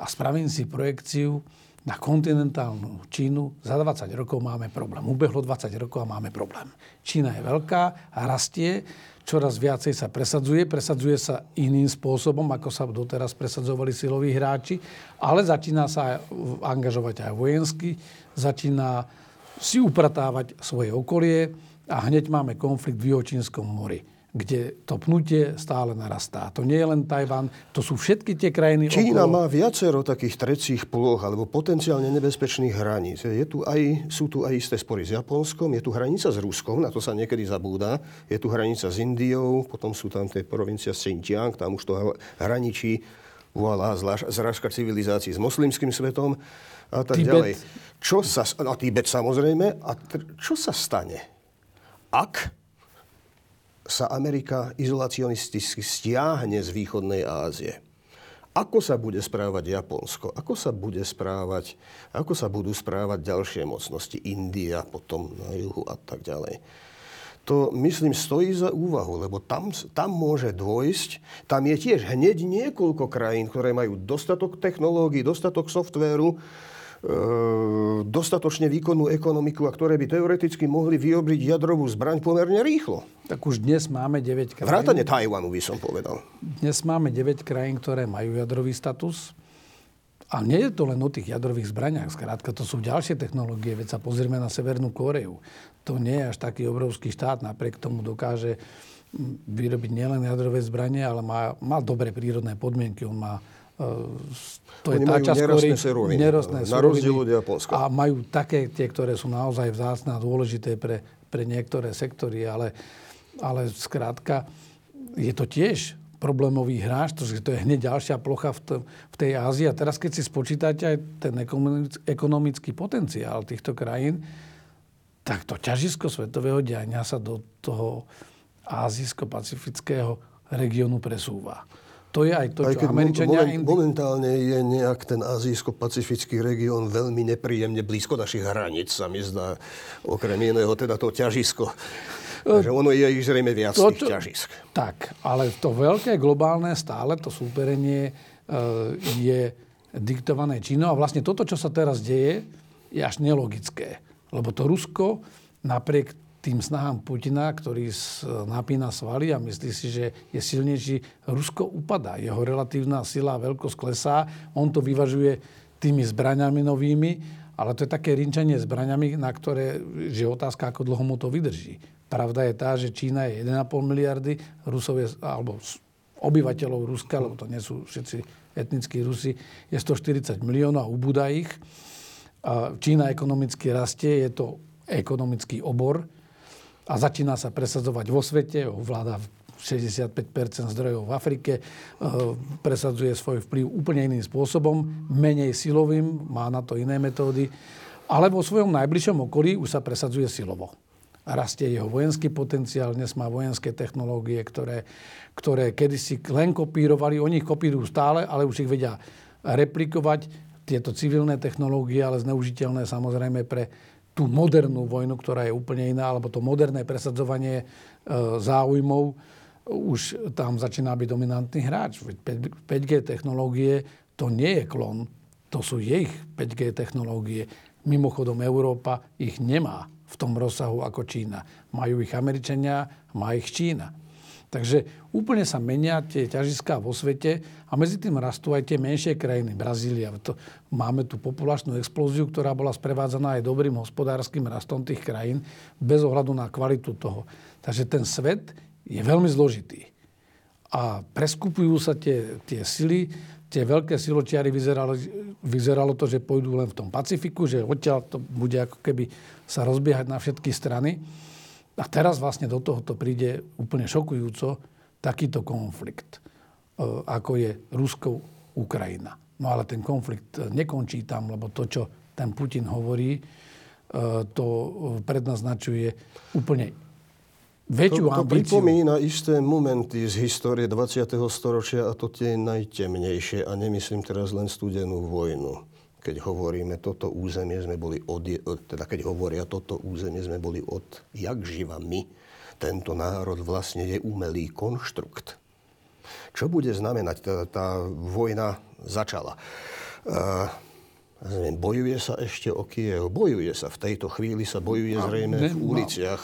a spravím si projekciu na kontinentálnu Čínu. Za 20 rokov máme problém. Ubehlo 20 rokov a máme problém. Čína je veľká a rastie, čoraz viacej sa presadzuje. Presadzuje sa iným spôsobom, ako sa doteraz presadzovali siloví hráči, ale začína sa angažovať aj vojensky, začína si upratávať svoje okolie a hneď máme konflikt v Juhočínskom mori kde to pnutie stále narastá. To nie je len Tajvan, to sú všetky tie krajiny Čína okolo... má viacero takých trecích ploch alebo potenciálne nebezpečných hraníc. Je tu aj, sú tu aj isté spory s Japonskom, je tu hranica s Ruskom, na to sa niekedy zabúda, je tu hranica s Indiou, potom sú tam tie provincia Xinjiang, tam už to hraničí voilà, zrážka civilizácií s moslimským svetom a tak Tibet. ďalej. Čo sa, a Tibet samozrejme. A čo sa stane, ak sa Amerika izolacionisticky stiahne z východnej Ázie. Ako sa bude správať Japonsko? Ako sa bude správať, ako sa budú správať ďalšie mocnosti? India, potom na juhu a tak ďalej. To, myslím, stojí za úvahu, lebo tam, tam môže dôjsť, tam je tiež hneď niekoľko krajín, ktoré majú dostatok technológií, dostatok softvéru, dostatočne výkonnú ekonomiku a ktoré by teoreticky mohli vyobriť jadrovú zbraň pomerne rýchlo. Tak už dnes máme 9 krajín. Vrátane Tajvanu by som povedal. Dnes máme 9 krajín, ktoré majú jadrový status. A nie je to len o tých jadrových zbraniach. Skrátka, to sú ďalšie technológie. Veď sa pozrieme na Severnú Kóreu. To nie je až taký obrovský štát. Napriek tomu dokáže vyrobiť nielen jadrové zbranie, ale má, má dobré prírodné podmienky. On má to Oni je nerastné suroviny. Nerastné na rozdiel od Japonska. A majú také tie, ktoré sú naozaj vzácne a dôležité pre, pre niektoré sektory, ale, ale skrátka je to tiež problémový hráč, to, to je hneď ďalšia plocha v, t- v tej Ázii. A teraz, keď si spočítate aj ten ekonomický potenciál týchto krajín, tak to ťažisko svetového diania sa do toho ázijsko-pacifického regiónu presúva. To je aj to, aj čo Američania... Moment, momentálne je nejak ten azijsko-pacifický región veľmi nepríjemne blízko našich hraníc, sa mi zdá, okrem iného teda to ťažisko. Takže ono je ich zrejme viac to, tých ťažisk. Tak, ale to veľké globálne stále, to súperenie e, je diktované Čínou a vlastne toto, čo sa teraz deje, je až nelogické. Lebo to Rusko napriek tým snahám Putina, ktorý napína svaly a myslí si, že je silnejší, Rusko upadá. Jeho relatívna sila a veľkosť klesá. On to vyvažuje tými zbraňami novými, ale to je také rinčanie zbraňami, na ktoré je otázka, ako dlho mu to vydrží. Pravda je tá, že Čína je 1,5 miliardy, Rusov je, alebo obyvateľov Ruska, lebo to nie sú všetci etnickí Rusi, je 140 miliónov a ubúda ich. Čína ekonomicky rastie, je to ekonomický obor, a začína sa presadzovať vo svete, ovláda 65% zdrojov v Afrike, e, presadzuje svoj vplyv úplne iným spôsobom, menej silovým, má na to iné metódy, ale vo svojom najbližšom okolí už sa presadzuje silovo. Rastie jeho vojenský potenciál, dnes má vojenské technológie, ktoré, ktoré kedysi len kopírovali, oni ich kopírujú stále, ale už ich vedia replikovať. Tieto civilné technológie, ale zneužiteľné samozrejme pre tú modernú vojnu, ktorá je úplne iná, alebo to moderné presadzovanie e, záujmov, už tam začína byť dominantný hráč. 5G technológie to nie je klon, to sú ich 5G technológie. Mimochodom Európa ich nemá v tom rozsahu ako Čína. Majú ich Američania, má ich Čína. Takže úplne sa menia tie ťažiská vo svete a medzi tým rastú aj tie menšie krajiny. Brazília. To, máme tu populačnú explóziu, ktorá bola sprevádzaná aj dobrým hospodárskym rastom tých krajín bez ohľadu na kvalitu toho. Takže ten svet je veľmi zložitý. A preskupujú sa tie, tie sily, tie veľké siločiary vyzeralo, vyzeralo to, že pôjdu len v tom Pacifiku, že odtiaľ to bude ako keby sa rozbiehať na všetky strany. A teraz vlastne do tohoto príde úplne šokujúco takýto konflikt, e, ako je Rusko-Ukrajina. No ale ten konflikt nekončí tam, lebo to, čo ten Putin hovorí, e, to prednaznačuje úplne väčšiu to, to ambíciu. pripomína isté momenty z histórie 20. storočia a to tie najtemnejšie. A nemyslím teraz len studenú vojnu keď hovoríme, toto územie sme boli od, teda keď hovoria, toto územie sme boli od jak živa my. Tento národ vlastne je umelý konštrukt. Čo bude znamenať? Tá, tá vojna začala. neviem, bojuje sa ešte o Kiev. Bojuje sa. V tejto chvíli sa bojuje zrejme ne, v no, uliciach.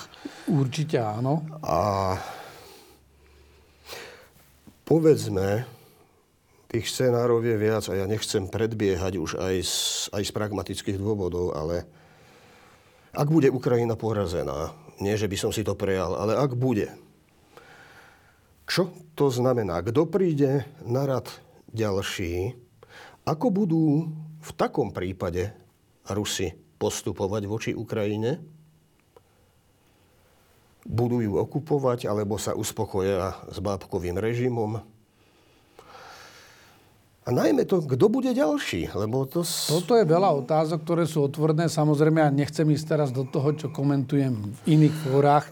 Určite áno. A povedzme, tých scenárov je viac a ja nechcem predbiehať už aj z, aj z pragmatických dôvodov, ale ak bude Ukrajina porazená, nie že by som si to prejal, ale ak bude, čo to znamená? Kto príde na rad ďalší? Ako budú v takom prípade Rusi postupovať voči Ukrajine? Budú ju okupovať, alebo sa uspokoja s bábkovým režimom? A najmä to, kto bude ďalší, lebo to... Toto je veľa otázok, ktoré sú otvorené. Samozrejme, ja nechcem ísť teraz do toho, čo komentujem v iných fórach.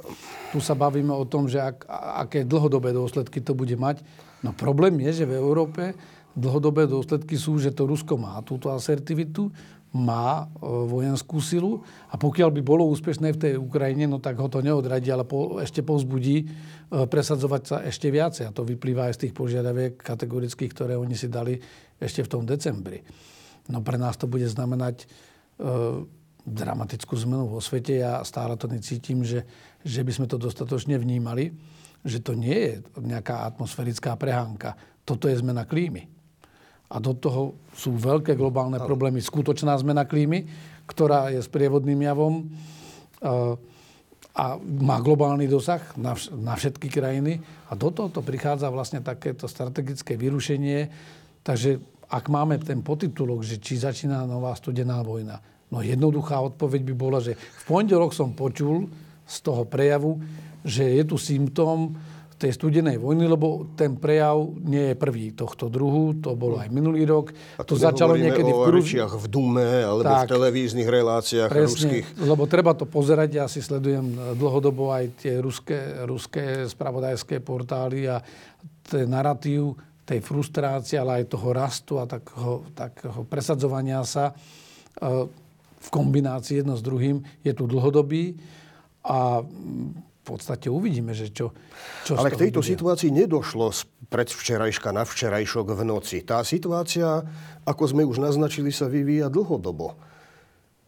Tu sa bavíme o tom, že ak, aké dlhodobé dôsledky to bude mať. No problém je, že v Európe dlhodobé dôsledky sú, že to Rusko má túto asertivitu, má e, vojenskú silu a pokiaľ by bolo úspešné v tej Ukrajine, no tak ho to neodradí, ale po, ešte povzbudí e, presadzovať sa ešte viacej. A to vyplýva aj z tých požiadaviek kategorických, ktoré oni si dali ešte v tom decembri. No pre nás to bude znamenať e, dramatickú zmenu vo svete. Ja stále to necítim, že, že by sme to dostatočne vnímali, že to nie je nejaká atmosférická prehánka. Toto je zmena klímy. A do toho sú veľké globálne problémy. Skutočná zmena klímy, ktorá je sprievodným javom a má globálny dosah na, všetky krajiny. A do toho prichádza vlastne takéto strategické vyrušenie. Takže ak máme ten potitulok, že či začína nová studená vojna, no jednoduchá odpoveď by bola, že v pondelok som počul z toho prejavu, že je tu symptóm, tej studenej vojny, lebo ten prejav nie je prvý tohto druhu, to bolo aj minulý rok. A to začalo niekedy v Grúzi. v Dume alebo tak, v televíznych reláciách presne, ruských. Lebo treba to pozerať, ja si sledujem dlhodobo aj tie ruské, ruské spravodajské portály a ten narratív tej frustrácie, ale aj toho rastu a takého, takého presadzovania sa e, v kombinácii jedno s druhým je tu dlhodobý a v podstate uvidíme, že čo, čo Ale k tejto bude. situácii nedošlo z predvčerajška na včerajšok v noci. Tá situácia, ako sme už naznačili, sa vyvíja dlhodobo.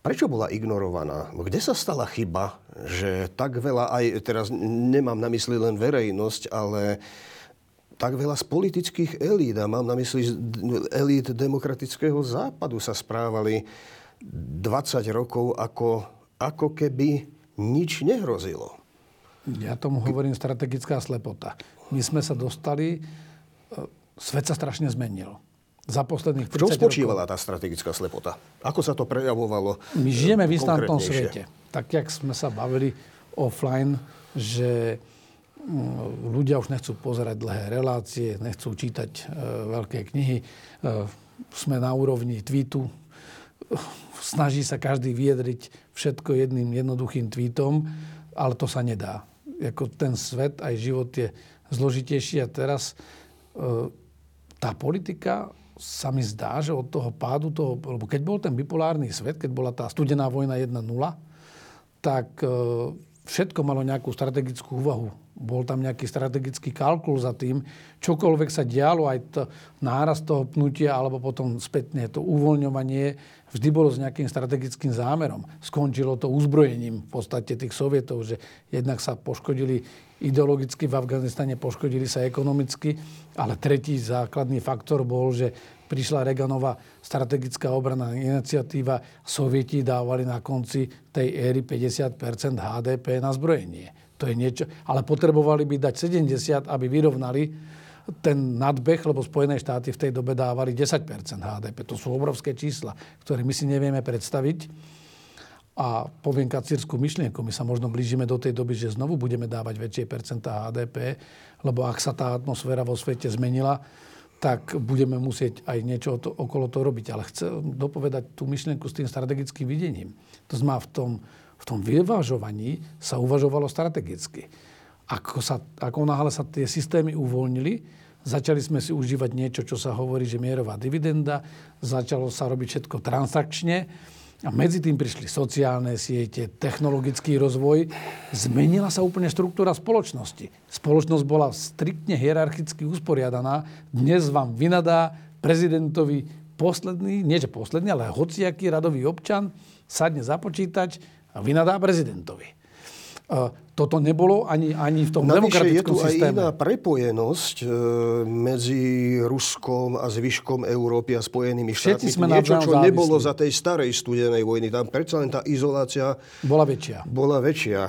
Prečo bola ignorovaná? Kde sa stala chyba, že tak veľa, aj teraz nemám na mysli len verejnosť, ale tak veľa z politických elít, a mám na mysli elít demokratického západu, sa správali 20 rokov ako, ako keby nič nehrozilo. Ja tomu hovorím strategická slepota. My sme sa dostali, e, svet sa strašne zmenil. Za posledných 30 V čom spočívala rokov. tá strategická slepota? Ako sa to prejavovalo My žijeme v instantnom svete. Tak, jak sme sa bavili offline, že mm, ľudia už nechcú pozerať dlhé relácie, nechcú čítať e, veľké knihy. E, sme na úrovni tweetu. Snaží sa každý vyjadriť všetko jedným jednoduchým tweetom, ale to sa nedá ako ten svet, aj život je zložitejší a teraz e, tá politika sa mi zdá, že od toho pádu toho, lebo keď bol ten bipolárny svet, keď bola tá studená vojna 1.0, tak e, všetko malo nejakú strategickú úvahu. Bol tam nejaký strategický kalkul za tým, čokoľvek sa dialo, aj to náraz toho pnutia, alebo potom spätne to uvoľňovanie, vždy bolo s nejakým strategickým zámerom. Skončilo to uzbrojením v podstate tých sovietov, že jednak sa poškodili ideologicky v Afganistane, poškodili sa ekonomicky, ale tretí základný faktor bol, že prišla Reaganová strategická obraná iniciatíva, Sovieti dávali na konci tej éry 50% HDP na zbrojenie. To je niečo, ale potrebovali by dať 70, aby vyrovnali ten nadbeh, lebo Spojené štáty v tej dobe dávali 10% HDP. To sú obrovské čísla, ktoré my si nevieme predstaviť. A poviem kacírskú myšlienku, my sa možno blížime do tej doby, že znovu budeme dávať väčšie percentá HDP, lebo ak sa tá atmosféra vo svete zmenila, tak budeme musieť aj niečo to, okolo toho robiť. Ale chcem dopovedať tú myšlienku s tým strategickým videním. To znamená, v tom, v tom vyvážovaní sa uvažovalo strategicky. Ako, sa, ako náhle sa tie systémy uvoľnili, začali sme si užívať niečo, čo sa hovorí, že mierová dividenda, začalo sa robiť všetko transakčne, a medzi tým prišli sociálne siete, technologický rozvoj. Zmenila sa úplne štruktúra spoločnosti. Spoločnosť bola striktne hierarchicky usporiadaná. Dnes vám vynadá prezidentovi posledný, nie že posledný, ale hociaký radový občan sadne za počítač a vynadá prezidentovi. Toto nebolo ani, ani v tom Navyše demokratickom je tu systéme. aj iná prepojenosť e, medzi Ruskom a zvyškom Európy a Spojenými Všetci štátmi. sme To niečo, čo navzájom nebolo závislí. za tej starej studenej vojny. Tam predsa len tá izolácia Bola väčšia. bola väčšia.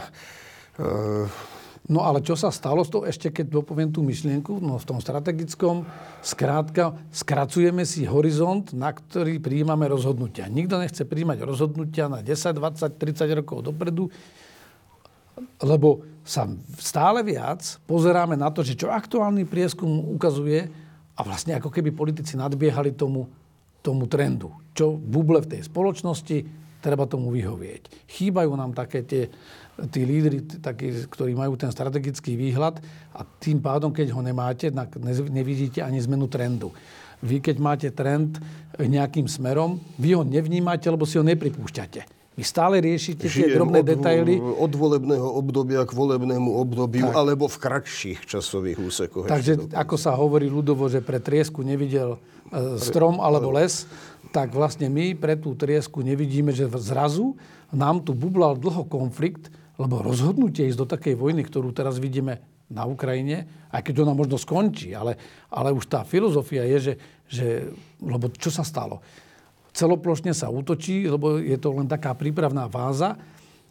No ale čo sa stalo s tou, ešte keď dopoviem tú myšlienku, no v tom strategickom, skrátka, skracujeme si horizont, na ktorý prijímame rozhodnutia. Nikto nechce príjmať rozhodnutia na 10, 20, 30 rokov dopredu, lebo sa stále viac pozeráme na to, že čo aktuálny prieskum ukazuje a vlastne ako keby politici nadbiehali tomu, tomu trendu. Čo buble v tej spoločnosti, treba tomu vyhovieť. Chýbajú nám také tie, tí lídry, takí, ktorí majú ten strategický výhľad a tým pádom, keď ho nemáte, nevidíte ani zmenu trendu. Vy, keď máte trend nejakým smerom, vy ho nevnímate, lebo si ho nepripúšťate. Vy stále riešite tie žijem drobné od, detaily. od volebného obdobia k volebnému obdobiu, Tak. alebo v kratších časových úsekoch. Takže ako sa hovorí ľudovo, že pre triesku nevidel e, strom alebo les, tak vlastne my pre tú triesku nevidíme, že zrazu nám tu bublal dlho konflikt, lebo rozhodnutie ísť do takej vojny, ktorú teraz vidíme na Ukrajine, aj keď ona možno skončí, ale, ale už tá filozofia je, že, že lebo čo sa stalo? Celoplošne sa útočí, lebo je to len taká prípravná fáza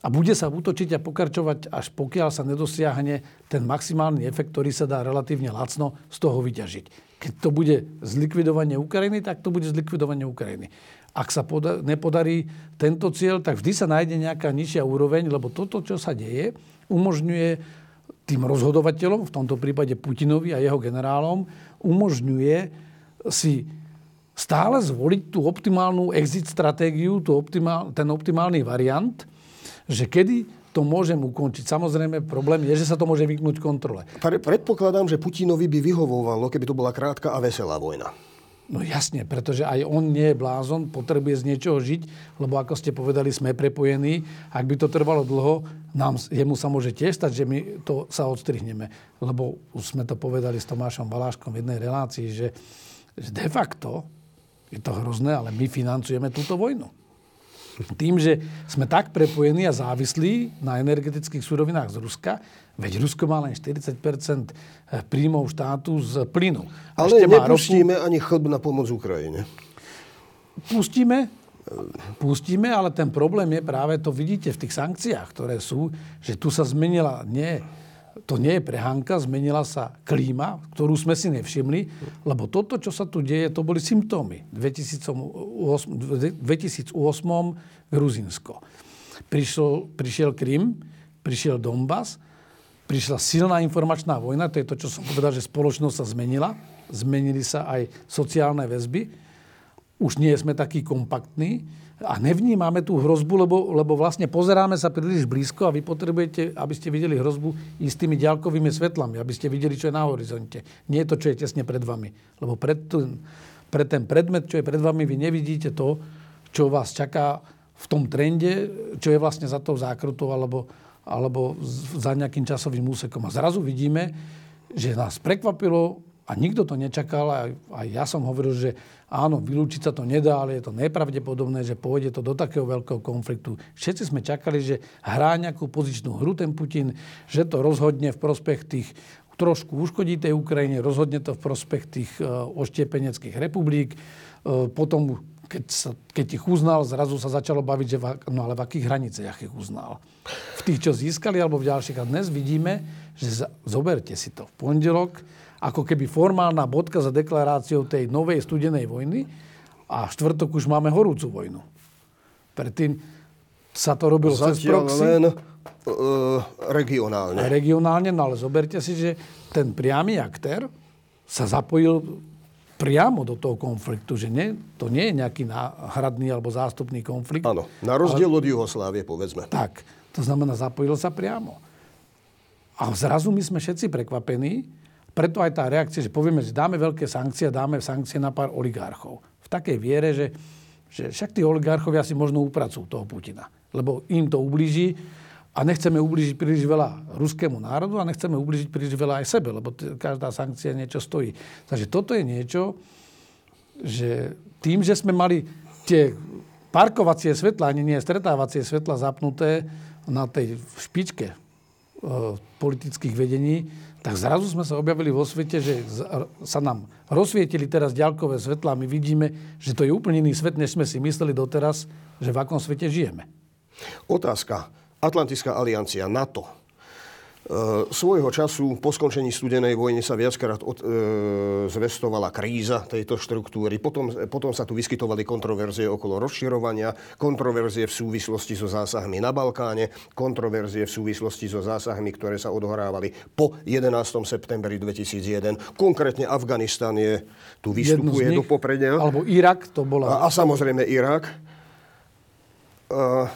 a bude sa útočiť a pokračovať, až pokiaľ sa nedosiahne ten maximálny efekt, ktorý sa dá relatívne lacno z toho vyťažiť. Keď to bude zlikvidovanie Ukrajiny, tak to bude zlikvidovanie Ukrajiny. Ak sa poda- nepodarí tento cieľ, tak vždy sa nájde nejaká nižšia úroveň, lebo toto, čo sa deje, umožňuje tým rozhodovateľom, v tomto prípade Putinovi a jeho generálom, umožňuje si stále zvoliť tú optimálnu exit stratégiu, tú optimál, ten optimálny variant, že kedy to môžem ukončiť. Samozrejme, problém je, že sa to môže vyknúť kontrole. Pre, predpokladám, že Putinovi by vyhovovalo, keby to bola krátka a veselá vojna. No jasne, pretože aj on nie je blázon, potrebuje z niečoho žiť, lebo ako ste povedali, sme prepojení. Ak by to trvalo dlho, nám, jemu sa môže tiež stať, že my to sa odstrihneme. Lebo už sme to povedali s Tomášom Baláškom v jednej relácii, že, že de facto je to hrozné, ale my financujeme túto vojnu. Tým, že sme tak prepojení a závislí na energetických surovinách z Ruska, veď Rusko má len 40% príjmov štátu z plynu. Ale ešte nepustíme ani chlb na pomoc Ukrajine. Pustíme, pustíme, ale ten problém je práve, to vidíte v tých sankciách, ktoré sú, že tu sa zmenila, nie, to nie je prehánka, zmenila sa klíma, ktorú sme si nevšimli, lebo toto, čo sa tu deje, to boli symptómy. V 2008, 2008 Gruzinsko. Prišiel, prišiel Krym, prišiel Donbass, prišla silná informačná vojna, to je to, čo som povedal, že spoločnosť sa zmenila, zmenili sa aj sociálne väzby, už nie sme takí kompaktní a nevnímame tú hrozbu, lebo, lebo vlastne pozeráme sa príliš blízko a vy potrebujete, aby ste videli hrozbu istými ďalkovými svetlami, aby ste videli, čo je na horizonte. Nie to, čo je tesne pred vami. Lebo pred ten, pre ten predmet, čo je pred vami, vy nevidíte to, čo vás čaká v tom trende, čo je vlastne za tou zákrutou alebo, alebo za nejakým časovým úsekom. A zrazu vidíme, že nás prekvapilo a nikto to nečakal. A ja som hovoril, že áno, vylúčiť sa to nedá, ale je to nepravdepodobné, že pôjde to do takého veľkého konfliktu. Všetci sme čakali, že hrá nejakú pozičnú hru ten Putin, že to rozhodne v prospech tých trošku uškodí tej Ukrajine, rozhodne to v prospech tých e, oštiepeneckých republik. E, potom, keď, sa, keď ich uznal, zrazu sa začalo baviť, že v, no ale v akých hraniciach ich uznal. V tých, čo získali, alebo v ďalších. A dnes vidíme, že za, zoberte si to. V pondelok, ako keby formálna bodka za deklaráciou tej novej studenej vojny a v štvrtok už máme horúcu vojnu. Predtým sa to robilo cez Zatiaľ proxy. len e, regionálne. regionálne, no ale zoberte si, že ten priamy aktér sa zapojil priamo do toho konfliktu, že nie, to nie je nejaký náhradný alebo zástupný konflikt. Áno, na rozdiel od Juhoslávie, povedzme. Tak, to znamená, zapojil sa priamo. A zrazu my sme všetci prekvapení, preto aj tá reakcia, že povieme, že dáme veľké sankcie, dáme sankcie na pár oligarchov. V takej viere, že, že však tí oligarchovia si možno upracujú toho Putina. Lebo im to ublíži a nechceme ublížiť príliš veľa ruskému národu a nechceme ublížiť príliš veľa aj sebe, lebo t- každá sankcia niečo stojí. Takže toto je niečo, že tým, že sme mali tie parkovacie svetla, ani nie stretávacie svetla zapnuté na tej špičke e, politických vedení, tak zrazu sme sa objavili vo svete, že sa nám rozsvietili teraz ďalkové svetla a my vidíme, že to je úplne iný svet, než sme si mysleli doteraz, že v akom svete žijeme. Otázka. Atlantická aliancia, NATO. E, svojho času po skončení studenej vojny sa viackrát od, e, zvestovala kríza tejto štruktúry. Potom, potom sa tu vyskytovali kontroverzie okolo rozširovania, kontroverzie v súvislosti so zásahmi na Balkáne, kontroverzie v súvislosti so zásahmi, ktoré sa odohrávali po 11. septembri 2001. Konkrétne Afganistan je, tu vystupuje do popredia. Alebo Irak, to bola... A, a samozrejme Irak. Uh,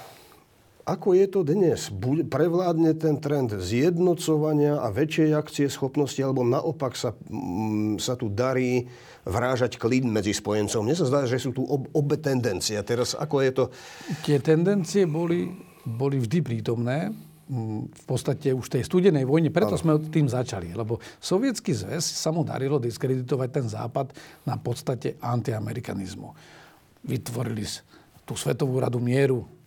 ako je to dnes? Prevládne ten trend zjednocovania a väčšej akcie schopnosti, alebo naopak sa, mm, sa tu darí vrážať klid medzi spojencom? Mne sa zdá, že sú tu ob, obe tendencie. A teraz ako je to? Tie tendencie boli, boli vždy prítomné mm, v podstate už tej studenej vojne, preto ano. sme tým začali. Lebo sovietský zväz sa mu darilo diskreditovať ten západ na podstate antiamerikanizmu. Vytvorili tú Svetovú radu mieru,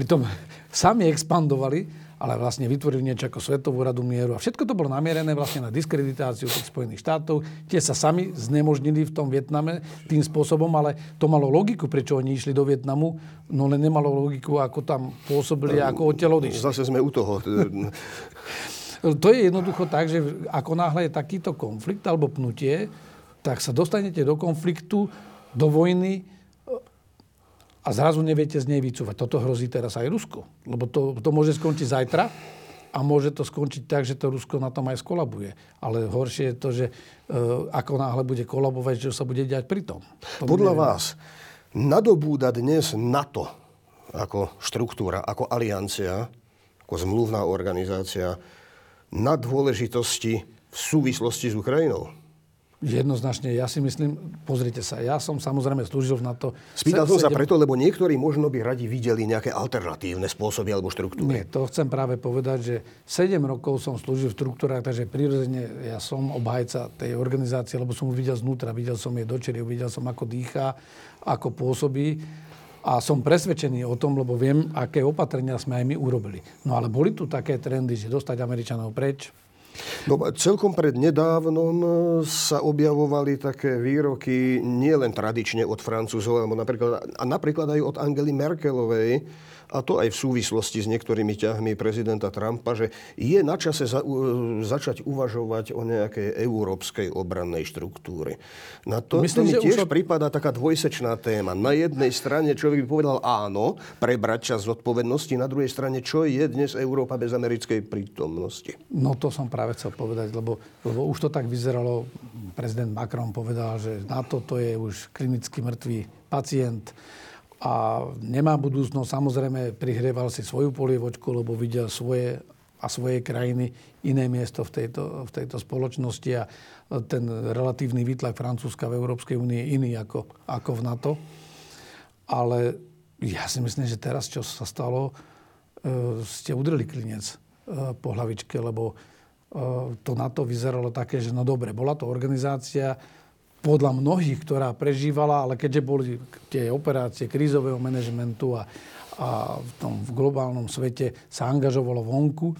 Pritom sami expandovali, ale vlastne vytvorili niečo ako Svetovú radu mieru. A všetko to bolo namierené vlastne na diskreditáciu tých Spojených štátov. Tie sa sami znemožnili v tom Vietname tým spôsobom, ale to malo logiku, prečo oni išli do Vietnamu, no len nemalo logiku, ako tam pôsobili, ako odtiaľ odišli. Zase sme u toho. to je jednoducho tak, že ako náhle je takýto konflikt alebo pnutie, tak sa dostanete do konfliktu, do vojny, a zrazu neviete z nej vycúvať. Toto hrozí teraz aj Rusko. Lebo to, to môže skončiť zajtra a môže to skončiť tak, že to Rusko na tom aj skolabuje. Ale horšie je to, že e, ako náhle bude kolabovať, že sa bude diať pri tom. To Podľa neviem. vás nadobúda dnes NATO ako štruktúra, ako aliancia, ako zmluvná organizácia na dôležitosti v súvislosti s Ukrajinou? Jednoznačne, ja si myslím, pozrite sa, ja som samozrejme slúžil na to... Spýtal som sa preto, lebo niektorí možno by radi videli nejaké alternatívne spôsoby alebo štruktúry. Nie, to chcem práve povedať, že 7 rokov som slúžil v štruktúrach, takže prirodzene ja som obhajca tej organizácie, lebo som ju videl znútra, videl som jej dočery, videl som, ako dýcha, ako pôsobí. A som presvedčený o tom, lebo viem, aké opatrenia sme aj my urobili. No ale boli tu také trendy, že dostať Američanov preč, No, celkom pred nedávnom e, sa objavovali také výroky nielen tradične od Francúzov, ale napríklad, a napríklad aj od Angely Merkelovej, a to aj v súvislosti s niektorými ťahmi prezidenta Trumpa, že je na čase za, u, začať uvažovať o nejakej európskej obrannej štruktúre. Na to, Myslím, to mi tiež už... prípada taká dvojsečná téma. Na jednej strane človek by povedal áno, prebrať čas zodpovednosti, na druhej strane, čo je dnes Európa bez americkej prítomnosti? No to som práve chcel povedať, lebo, lebo už to tak vyzeralo. Prezident Macron povedal, že na toto je už klinicky mŕtvý pacient a nemá budúcnosť. Samozrejme, prihrieval si svoju polievočku, lebo videl svoje a svojej krajiny iné miesto v tejto, v tejto spoločnosti a ten relatívny výtlak Francúzska v Európskej únie je iný ako, ako v NATO. Ale ja si myslím, že teraz, čo sa stalo, e, ste udreli klinec e, po hlavičke, lebo e, to NATO vyzeralo také, že no dobre, bola to organizácia, podľa mnohých, ktorá prežívala, ale keďže boli tie operácie krízového manažmentu a, a v tom v globálnom svete sa angažovalo vonku,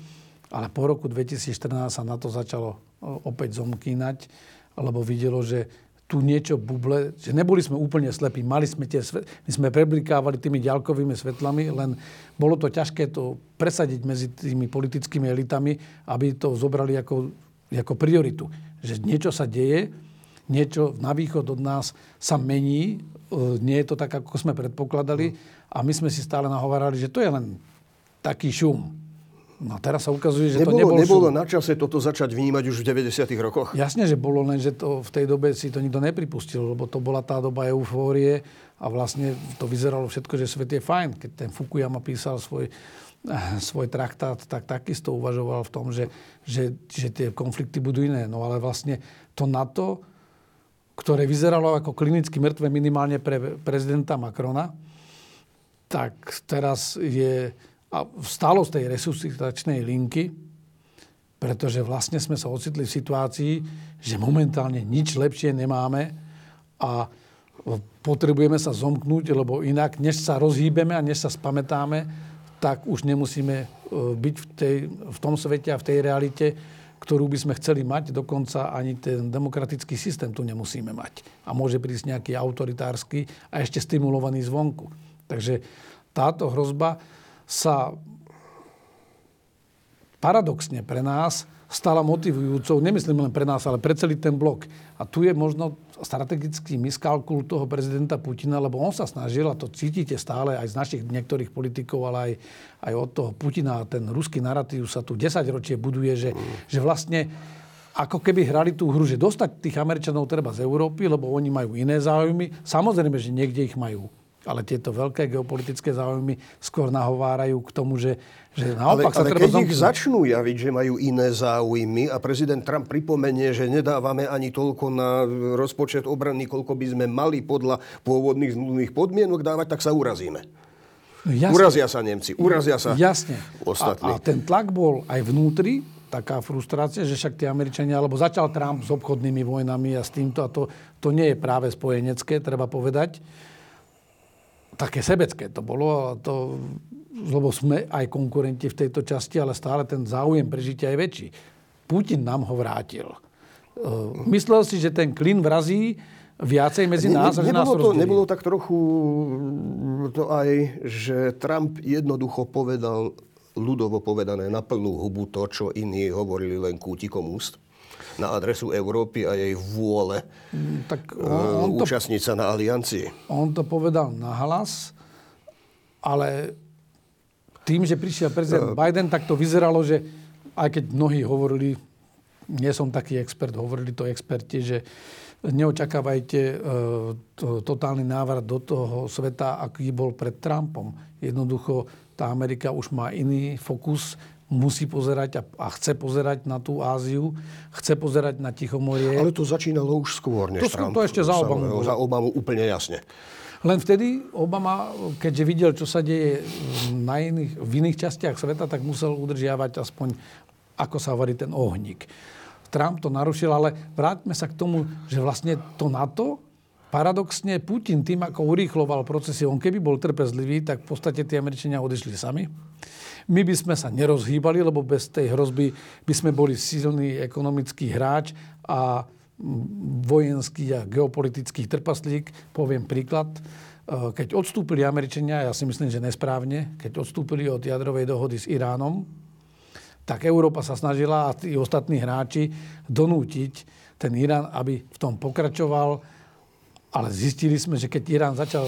ale po roku 2014 sa na to začalo opäť zomkínať, lebo videlo, že tu niečo buble, že neboli sme úplne slepí, mali sme tie svet, my sme preblikávali tými ďalkovými svetlami, len bolo to ťažké to presadiť medzi tými politickými elitami, aby to zobrali ako, ako prioritu. Že niečo sa deje, niečo na východ od nás sa mení, e, nie je to tak, ako sme predpokladali a my sme si stále nahovárali, že to je len taký šum. No teraz sa ukazuje, že nebolo, to nebol Nebolo šum. na čase toto začať vnímať už v 90. rokoch? Jasne, že bolo, len že to v tej dobe si to nikto nepripustil, lebo to bola tá doba eufórie a vlastne to vyzeralo všetko, že svet je fajn. Keď ten Fukuyama písal svoj, svoj traktát, tak takisto uvažoval v tom, že, že, že tie konflikty budú iné. No ale vlastne to NATO ktoré vyzeralo ako klinicky mŕtve minimálne pre prezidenta Macrona, tak teraz je a stalo z tej resuscitačnej linky, pretože vlastne sme sa ocitli v situácii, že momentálne nič lepšie nemáme a potrebujeme sa zomknúť, lebo inak, než sa rozhýbeme a než sa spamätáme, tak už nemusíme e, byť v, tej, v tom svete a v tej realite, ktorú by sme chceli mať. Dokonca ani ten demokratický systém tu nemusíme mať. A môže prísť nejaký autoritársky a ešte stimulovaný zvonku. Takže táto hrozba sa paradoxne pre nás stala motivujúcou, nemyslím len pre nás, ale pre celý ten blok. A tu je možno strategický miskalkul toho prezidenta Putina, lebo on sa snažil, a to cítite stále aj z našich niektorých politikov, ale aj, aj od toho Putina, ten ruský narratív sa tu 10 ročie buduje, že, že vlastne ako keby hrali tú hru, že dostať tých Američanov treba z Európy, lebo oni majú iné záujmy. Samozrejme, že niekde ich majú ale tieto veľké geopolitické záujmy skôr nahovárajú k tomu, že, že naopak ale, sa ale treba keď ich začnú javiť, že majú iné záujmy a prezident Trump pripomenie, že nedávame ani toľko na rozpočet obrany, koľko by sme mali podľa pôvodných zmluvných podmienok dávať, tak sa urazíme. No, jasne. Urazia sa Nemci, urazia sa Jasne. ostatní. A, a ten tlak bol aj vnútri, taká frustrácia, že však tí Američania, alebo začal Trump s obchodnými vojnami a s týmto, a to, to nie je práve spojenecké, treba povedať také sebecké to bolo, to, lebo sme aj konkurenti v tejto časti, ale stále ten záujem prežitia je väčší. Putin nám ho vrátil. E, myslel si, že ten klin vrazí viacej medzi nás a že nás to, rozdelí. nebolo tak trochu to aj, že Trump jednoducho povedal, ľudovo povedané, na plnú hubu to, čo iní hovorili len kútikom úst? Na adresu Európy a jej vôle tak e, on, on, to, účastniť sa na aliancii. on to povedal nahlas, ale tým, že prišiel prezident Biden, tak to vyzeralo, že aj keď mnohí hovorili, nie som taký expert, hovorili to experti, že neočakávajte e, to, totálny návrat do toho sveta, aký bol pred Trumpom. Jednoducho tá Amerika už má iný fokus, musí pozerať a, a chce pozerať na tú Áziu, chce pozerať na Tichomorie. Ale to začínalo už skôr, než To Trump. to ešte za Obamu. Za Obamu úplne jasne. Len vtedy Obama, keďže videl, čo sa deje na iných, v iných častiach sveta, tak musel udržiavať aspoň, ako sa hovorí, ten ohník. Trump to narušil, ale vráťme sa k tomu, že vlastne to NATO, paradoxne Putin tým, ako urýchloval procesy, on keby bol trpezlivý, tak v podstate tí Američania odišli sami. My by sme sa nerozhýbali, lebo bez tej hrozby by sme boli silný ekonomický hráč a vojenský a geopolitický trpaslík. Poviem príklad. E, keď odstúpili Američania, ja si myslím, že nesprávne, keď odstúpili od jadrovej dohody s Iránom, tak Európa sa snažila a tí ostatní hráči donútiť ten Irán, aby v tom pokračoval ale zistili sme, že keď Irán začal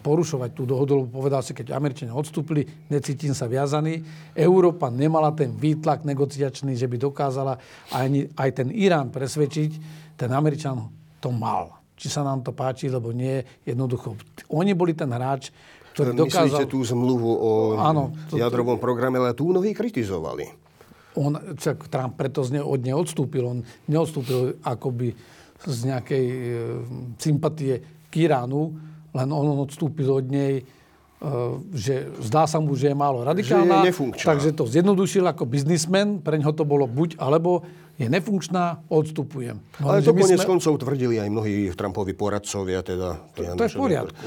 porušovať tú dohodu, lebo povedal si, keď Američania odstúpili, necítim sa viazaný. Európa nemala ten výtlak negociačný, že by dokázala aj, aj ten Irán presvedčiť, ten Američan to mal. Či sa nám to páči, lebo nie, jednoducho. Oni boli ten hráč, ktorý dokázal... Myslíte tú zmluvu o Áno, to, jadrovom programe, ale tú mnohí kritizovali. On, čak Trump preto z ne, od nej odstúpil. On neodstúpil akoby z nejakej e, sympatie k Iránu, len on odstúpil od nej, e, že zdá sa mu, že je málo radikálna. Že je takže to zjednodušil ako biznismen, pre ňoho to bolo buď alebo je nefunkčná, odstupujem. No, Ale to konec sme... koncov tvrdili aj mnohí Trumpovi poradcovia. Teda, to, to je v poriadku.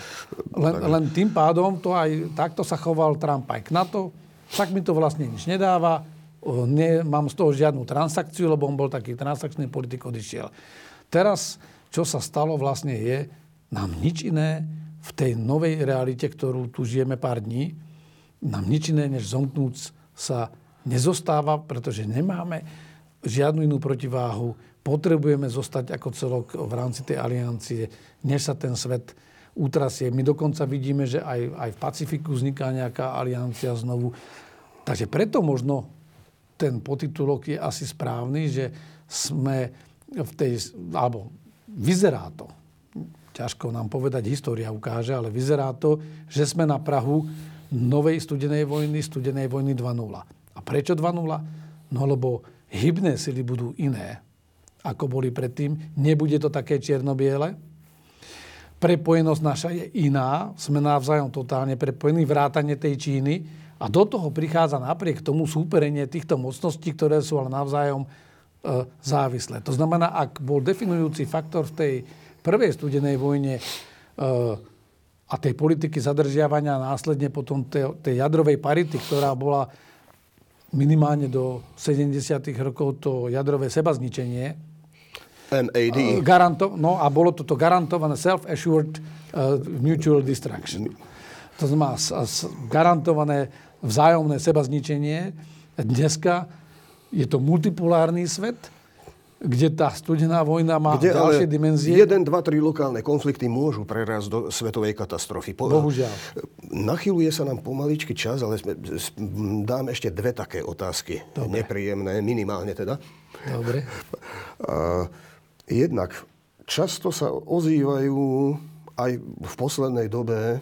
Len, len tým pádom to aj takto sa choval Trump aj k NATO. Však mi to vlastne nič nedáva. Nemám z toho žiadnu transakciu, lebo on bol taký transakčný politik, odišiel. Teraz, čo sa stalo vlastne je, nám nič iné v tej novej realite, ktorú tu žijeme pár dní, nám nič iné, než zomknúť sa nezostáva, pretože nemáme žiadnu inú protiváhu. Potrebujeme zostať ako celok v rámci tej aliancie, než sa ten svet utrasie. My dokonca vidíme, že aj, aj v Pacifiku vzniká nejaká aliancia znovu. Takže preto možno ten potitulok je asi správny, že sme v tej, alebo vyzerá to, ťažko nám povedať, história ukáže, ale vyzerá to, že sme na Prahu novej studenej vojny, studenej vojny 2.0. A prečo 2.0? No lebo hybné sily budú iné, ako boli predtým. Nebude to také čierno-biele. Prepojenosť naša je iná. Sme navzájom totálne prepojení. Vrátanie tej Číny. A do toho prichádza napriek tomu súperenie týchto mocností, ktoré sú ale navzájom závislé. To znamená, ak bol definujúci faktor v tej prvej studenej vojne e, a tej politiky zadržiavania a následne potom tej, tej jadrovej parity, ktorá bola minimálne do 70. rokov to jadrové sebazničenie. MAD. Garanto, no a bolo toto garantované self-assured uh, mutual destruction. To znamená garantované vzájomné sebazničenie. Dneska je to multipolárny svet, kde tá studená vojna má kde ďalšie dimenzie. Jeden, dva, tri lokálne konflikty môžu prerásť do svetovej katastrofy. Po, Bohužiaľ. Nachyluje sa nám pomaličky čas, ale sme, dám ešte dve také otázky. Dobre. Nepríjemné, minimálne teda. Dobre. A, jednak, často sa ozývajú aj v poslednej dobe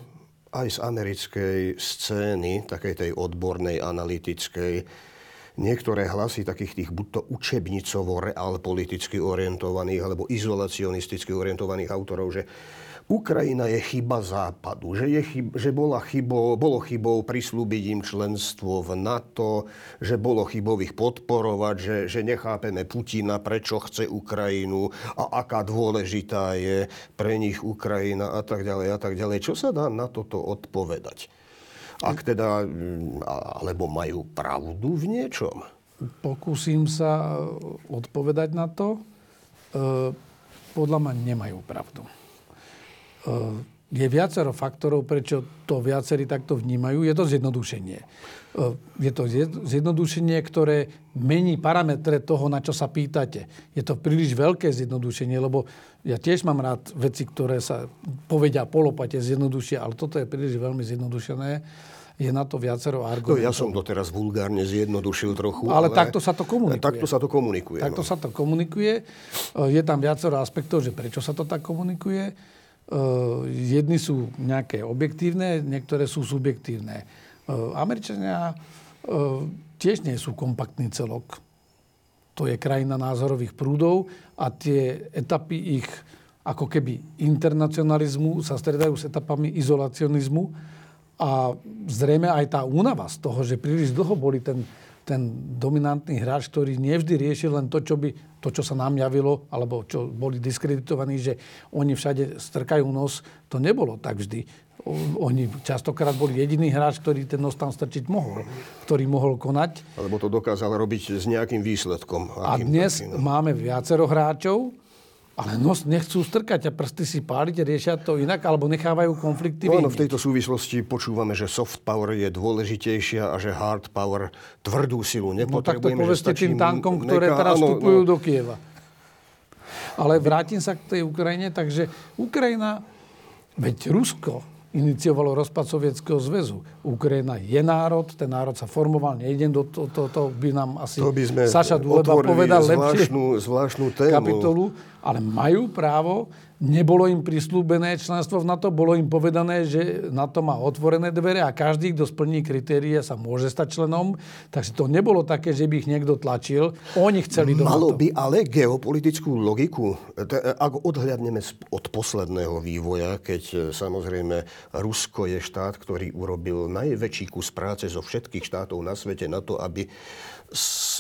aj z americkej scény, takej tej odbornej, analytickej, niektoré hlasy takých tých buď to učebnicovo realpoliticky orientovaných alebo izolacionisticky orientovaných autorov, že Ukrajina je chyba západu, že, je chyb, že bola chybo, bolo chybou prislúbiť im členstvo v NATO, že bolo chybou ich podporovať, že, že nechápeme Putina, prečo chce Ukrajinu a aká dôležitá je pre nich Ukrajina a tak ďalej a tak ďalej. Čo sa dá na toto odpovedať? Ak teda, mm, alebo majú pravdu v niečom? Pokúsim sa e, odpovedať na to. E, podľa mňa nemajú pravdu. E, je viacero faktorov, prečo to viacerí takto vnímajú. Je to zjednodušenie. Je to zjednodušenie, ktoré mení parametre toho, na čo sa pýtate. Je to príliš veľké zjednodušenie, lebo ja tiež mám rád veci, ktoré sa povedia polopate zjednodušia, ale toto je príliš veľmi zjednodušené je na to viacero argumentov. No, ja som to teraz vulgárne zjednodušil trochu. Ale, ale takto sa to komunikuje. Takto sa to komunikuje. Takto no. sa to komunikuje. E, je tam viacero aspektov, že prečo sa to tak komunikuje. E, jedny sú nejaké objektívne, niektoré sú subjektívne. E, Američania tiež nie sú kompaktný celok. To je krajina názorových prúdov a tie etapy ich ako keby internacionalizmu sa stredajú s etapami izolacionizmu a zrejme aj tá únava z toho, že príliš dlho boli ten, ten dominantný hráč, ktorý nevždy riešil len to, čo, by, to, čo sa nám javilo, alebo čo boli diskreditovaní, že oni všade strkajú nos. To nebolo tak vždy. Oni častokrát boli jediný hráč, ktorý ten nos tam strčiť mohol, ktorý mohol konať. Alebo to dokázal robiť s nejakým výsledkom. A dnes takým, no. máme viacero hráčov, ale nos nechcú strkať a prsty si páliť, riešia to inak, alebo nechávajú konflikty no, no, v tejto súvislosti počúvame, že soft power je dôležitejšia a že hard power tvrdú silu nepotrebujeme. No tak to povedzte tým tankom, ktoré neka, teraz vstupujú no, do Kieva. Ale vrátim sa k tej Ukrajine, takže Ukrajina, veď Rusko iniciovalo rozpad Sovietskeho zväzu. Ukrajina je národ, ten národ sa formoval, nejdem do toho, to, to by nám asi to by sme Saša Dôleba povedal lepšie zvláštnu, zvláštnu tému. kapitolu, ale majú právo Nebolo im prislúbené členstvo v NATO, bolo im povedané, že NATO má otvorené dvere a každý, kto splní kritéria, sa môže stať členom. Takže to nebolo také, že by ich niekto tlačil. Oni chceli do Malo NATO. by ale geopolitickú logiku, ak odhľadneme od posledného vývoja, keď e, samozrejme Rusko je štát, ktorý urobil najväčší kus práce zo všetkých štátov na svete na to, aby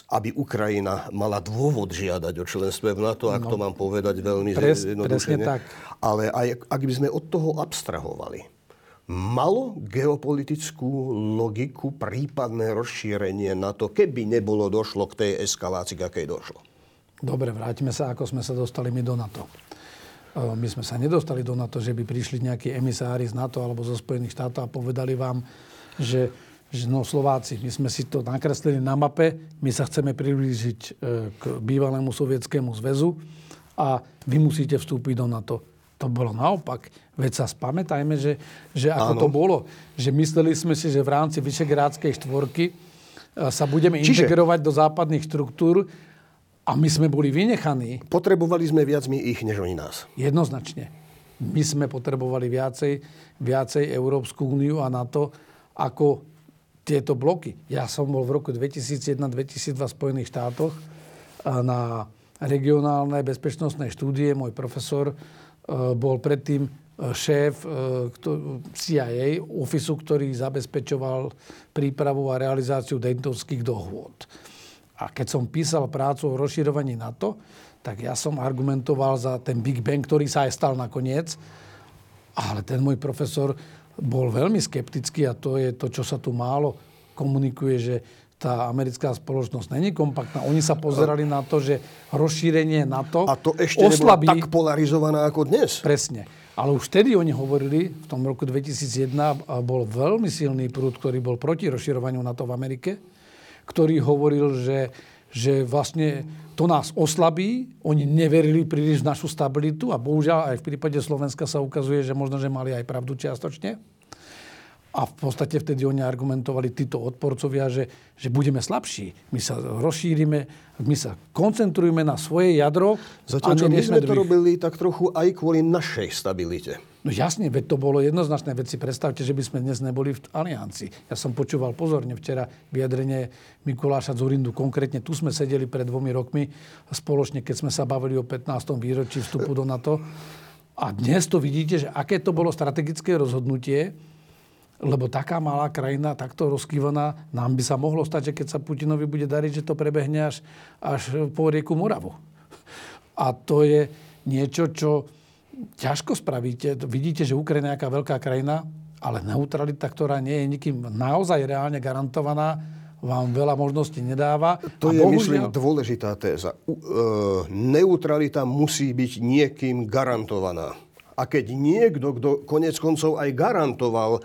aby Ukrajina mala dôvod žiadať o členstve v NATO, ak no, to mám povedať veľmi pres, Presne tak. Ale aj ak by sme od toho abstrahovali, malo geopolitickú logiku prípadné rozšírenie NATO, keby nebolo došlo k tej eskalácii, akej došlo? Dobre, vrátime sa, ako sme sa dostali my do NATO. My sme sa nedostali do NATO, že by prišli nejakí emisári z NATO alebo zo Spojených štátov a povedali vám, že že no Slováci, my sme si to nakreslili na mape, my sa chceme priblížiť e, k bývalému sovietskému zväzu a vy musíte vstúpiť do NATO. To bolo naopak. Veď sa spamätajme, že, že ako Áno. to bolo. Že mysleli sme si, že v rámci Vyšegrádskej štvorky e, sa budeme Čiže... integrovať do západných štruktúr a my sme boli vynechaní. Potrebovali sme viac my ich, než oni nás. Jednoznačne. My sme potrebovali viacej, viacej Európsku úniu a NATO ako tieto bloky. Ja som bol v roku 2001-2002 v Spojených štátoch na regionálnej bezpečnostnej štúdie. Môj profesor e, bol predtým e, šéf e, CIA, ofisu, ktorý zabezpečoval prípravu a realizáciu Daytonských dohôd. A keď som písal prácu o rozširovaní NATO, tak ja som argumentoval za ten Big Bang, ktorý sa aj stal nakoniec. Ale ten môj profesor bol veľmi skeptický a to je to, čo sa tu málo komunikuje, že tá americká spoločnosť není kompaktná. Oni sa pozerali na to, že rozšírenie NATO A to ešte oslabí... tak polarizovaná ako dnes. Presne. Ale už vtedy oni hovorili, v tom roku 2001 bol veľmi silný prúd, ktorý bol proti rozširovaniu NATO v Amerike, ktorý hovoril, že, že vlastne to nás oslabí, oni neverili príliš v našu stabilitu a bohužiaľ aj v prípade Slovenska sa ukazuje, že možno, že mali aj pravdu čiastočne. A v podstate vtedy oni argumentovali títo odporcovia, že, že budeme slabší. My sa rozšírime, my sa koncentrujeme na svoje jadro. Zatiaľ, čo my sme druhých. to robili tak trochu aj kvôli našej stabilite. No jasne, veď to bolo jednoznačné. Veď predstavte, že by sme dnes neboli v aliancii. Ja som počúval pozorne včera vyjadrenie Mikuláša Zurindu. Konkrétne tu sme sedeli pred dvomi rokmi spoločne, keď sme sa bavili o 15. výročí vstupu do NATO. A dnes to vidíte, že aké to bolo strategické rozhodnutie, lebo taká malá krajina, takto rozkývaná, nám by sa mohlo stať, že keď sa Putinovi bude dariť, že to prebehne až, až po rieku Moravu. A to je niečo, čo ťažko spravíte. Vidíte, že Ukrajina je nejaká veľká krajina, ale neutralita, ktorá nie je nikým naozaj reálne garantovaná, vám veľa možností nedáva. To a je, bohužiaľ... myslím, dôležitá téza. Uh, neutralita musí byť niekým garantovaná. A keď niekto, kto konec koncov aj garantoval e,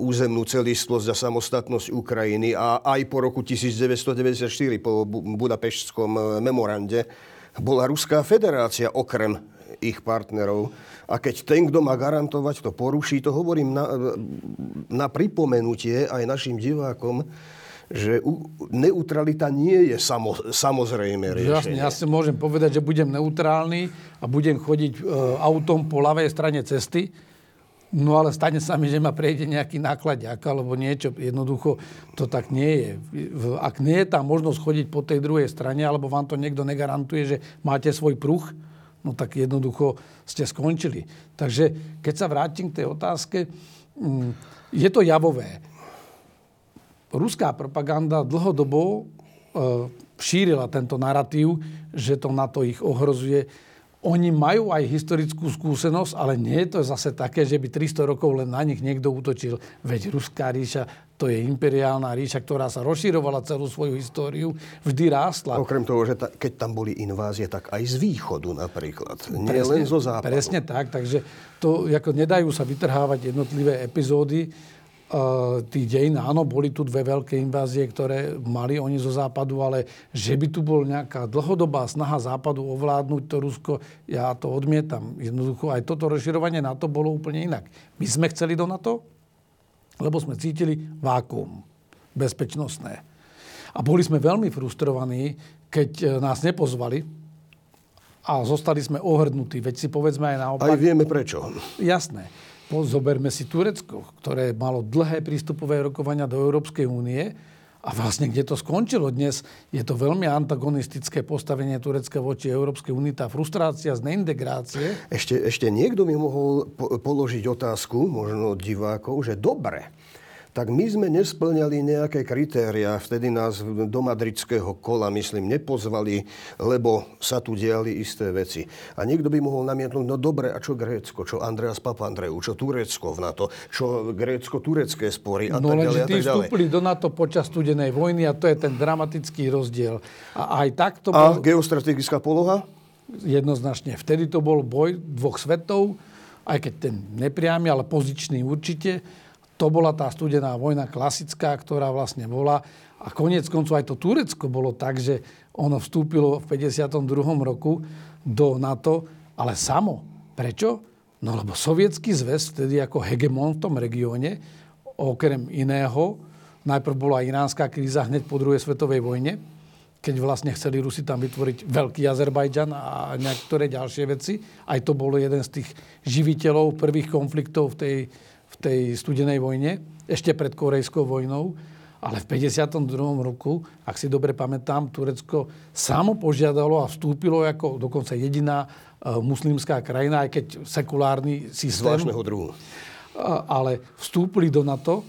územnú celistvosť a samostatnosť Ukrajiny a aj po roku 1994, po Budapeštskom e, memorande, bola Ruská federácia okrem ich partnerov. A keď ten, kto má garantovať, to poruší, to hovorím na, na pripomenutie aj našim divákom, že neutralita nie je samo, samozrejme riešenie. Jasne, ja si môžem povedať, že budem neutrálny a budem chodiť e, autom po ľavej strane cesty, no ale stane sa mi, že ma prejde nejaký nákladiak alebo niečo. Jednoducho to tak nie je. Ak nie je tá možnosť chodiť po tej druhej strane, alebo vám to niekto negarantuje, že máte svoj pruh, no tak jednoducho ste skončili. Takže keď sa vrátim k tej otázke, mm, je to javové ruská propaganda dlhodobo e, šírila tento narratív, že to NATO ich ohrozuje. Oni majú aj historickú skúsenosť, ale nie je to zase také, že by 300 rokov len na nich niekto útočil. Veď Ruská ríša, to je imperiálna ríša, ktorá sa rozširovala celú svoju históriu, vždy rástla. Okrem toho, že ta, keď tam boli invázie, tak aj z východu napríklad. Nie presne, len zo západu. Presne tak, takže to ako nedajú sa vytrhávať jednotlivé epizódy tých dejín, áno, boli tu dve veľké invázie, ktoré mali oni zo západu, ale že by tu bol nejaká dlhodobá snaha západu ovládnuť to Rusko, ja to odmietam. Jednoducho aj toto rozširovanie NATO bolo úplne inak. My sme chceli do NATO, lebo sme cítili vákuum bezpečnostné. A boli sme veľmi frustrovaní, keď e, nás nepozvali a zostali sme ohrdnutí. Veď si povedzme aj naopak. Aj vieme prečo. Jasné. Zoberme si Turecko, ktoré malo dlhé prístupové rokovania do Európskej únie a vlastne kde to skončilo dnes, je to veľmi antagonistické postavenie Turecka voči Európskej únii, tá frustrácia z neintegrácie. Ešte, ešte niekto mi mohol položiť otázku, možno od divákov, že dobre, tak my sme nesplňali nejaké kritéria. Vtedy nás do madridského kola, myslím, nepozvali, lebo sa tu diali isté veci. A niekto by mohol namietnúť, no dobre, a čo Grécko, čo Andreas Papandreou, čo Turecko v NATO, čo Grécko-turecké spory a no, tak ďalej. No tí vstúpili do NATO počas studenej vojny a to je ten dramatický rozdiel. A aj tak to bol... A geostrategická poloha? Jednoznačne. Vtedy to bol boj dvoch svetov, aj keď ten nepriamy, ale pozičný určite to bola tá studená vojna klasická, ktorá vlastne bola. A koniec koncov aj to Turecko bolo tak, že ono vstúpilo v 52. roku do NATO, ale samo. Prečo? No lebo sovietský zväz vtedy ako hegemon v tom regióne, okrem iného, najprv bola iránska kríza hneď po druhej svetovej vojne, keď vlastne chceli Rusi tam vytvoriť veľký Azerbajdžan a niektoré ďalšie veci. Aj to bolo jeden z tých živiteľov prvých konfliktov v tej v tej studenej vojne, ešte pred Korejskou vojnou, ale v 52. roku, ak si dobre pamätám, Turecko samo požiadalo a vstúpilo ako dokonca jediná uh, muslimská krajina, aj keď sekulárny systém. Zvláštneho druhu. Uh, ale vstúpili do NATO.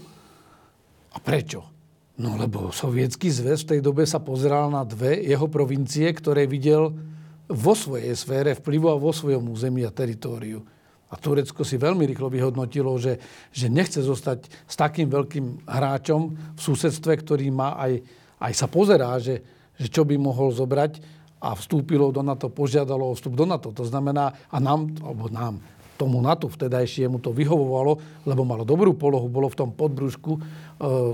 A prečo? No lebo sovietský zväz v tej dobe sa pozeral na dve jeho provincie, ktoré videl vo svojej sfére vplyvu a vo svojom území a teritóriu. A Turecko si veľmi rýchlo vyhodnotilo, že, že nechce zostať s takým veľkým hráčom v susedstve, ktorý má aj, aj sa pozerá, že, že čo by mohol zobrať a vstúpilo do NATO, požiadalo o vstup do NATO. To znamená, a nám, alebo nám, tomu NATO vtedajšiemu to vyhovovalo, lebo malo dobrú polohu, bolo v tom podbrúšku e,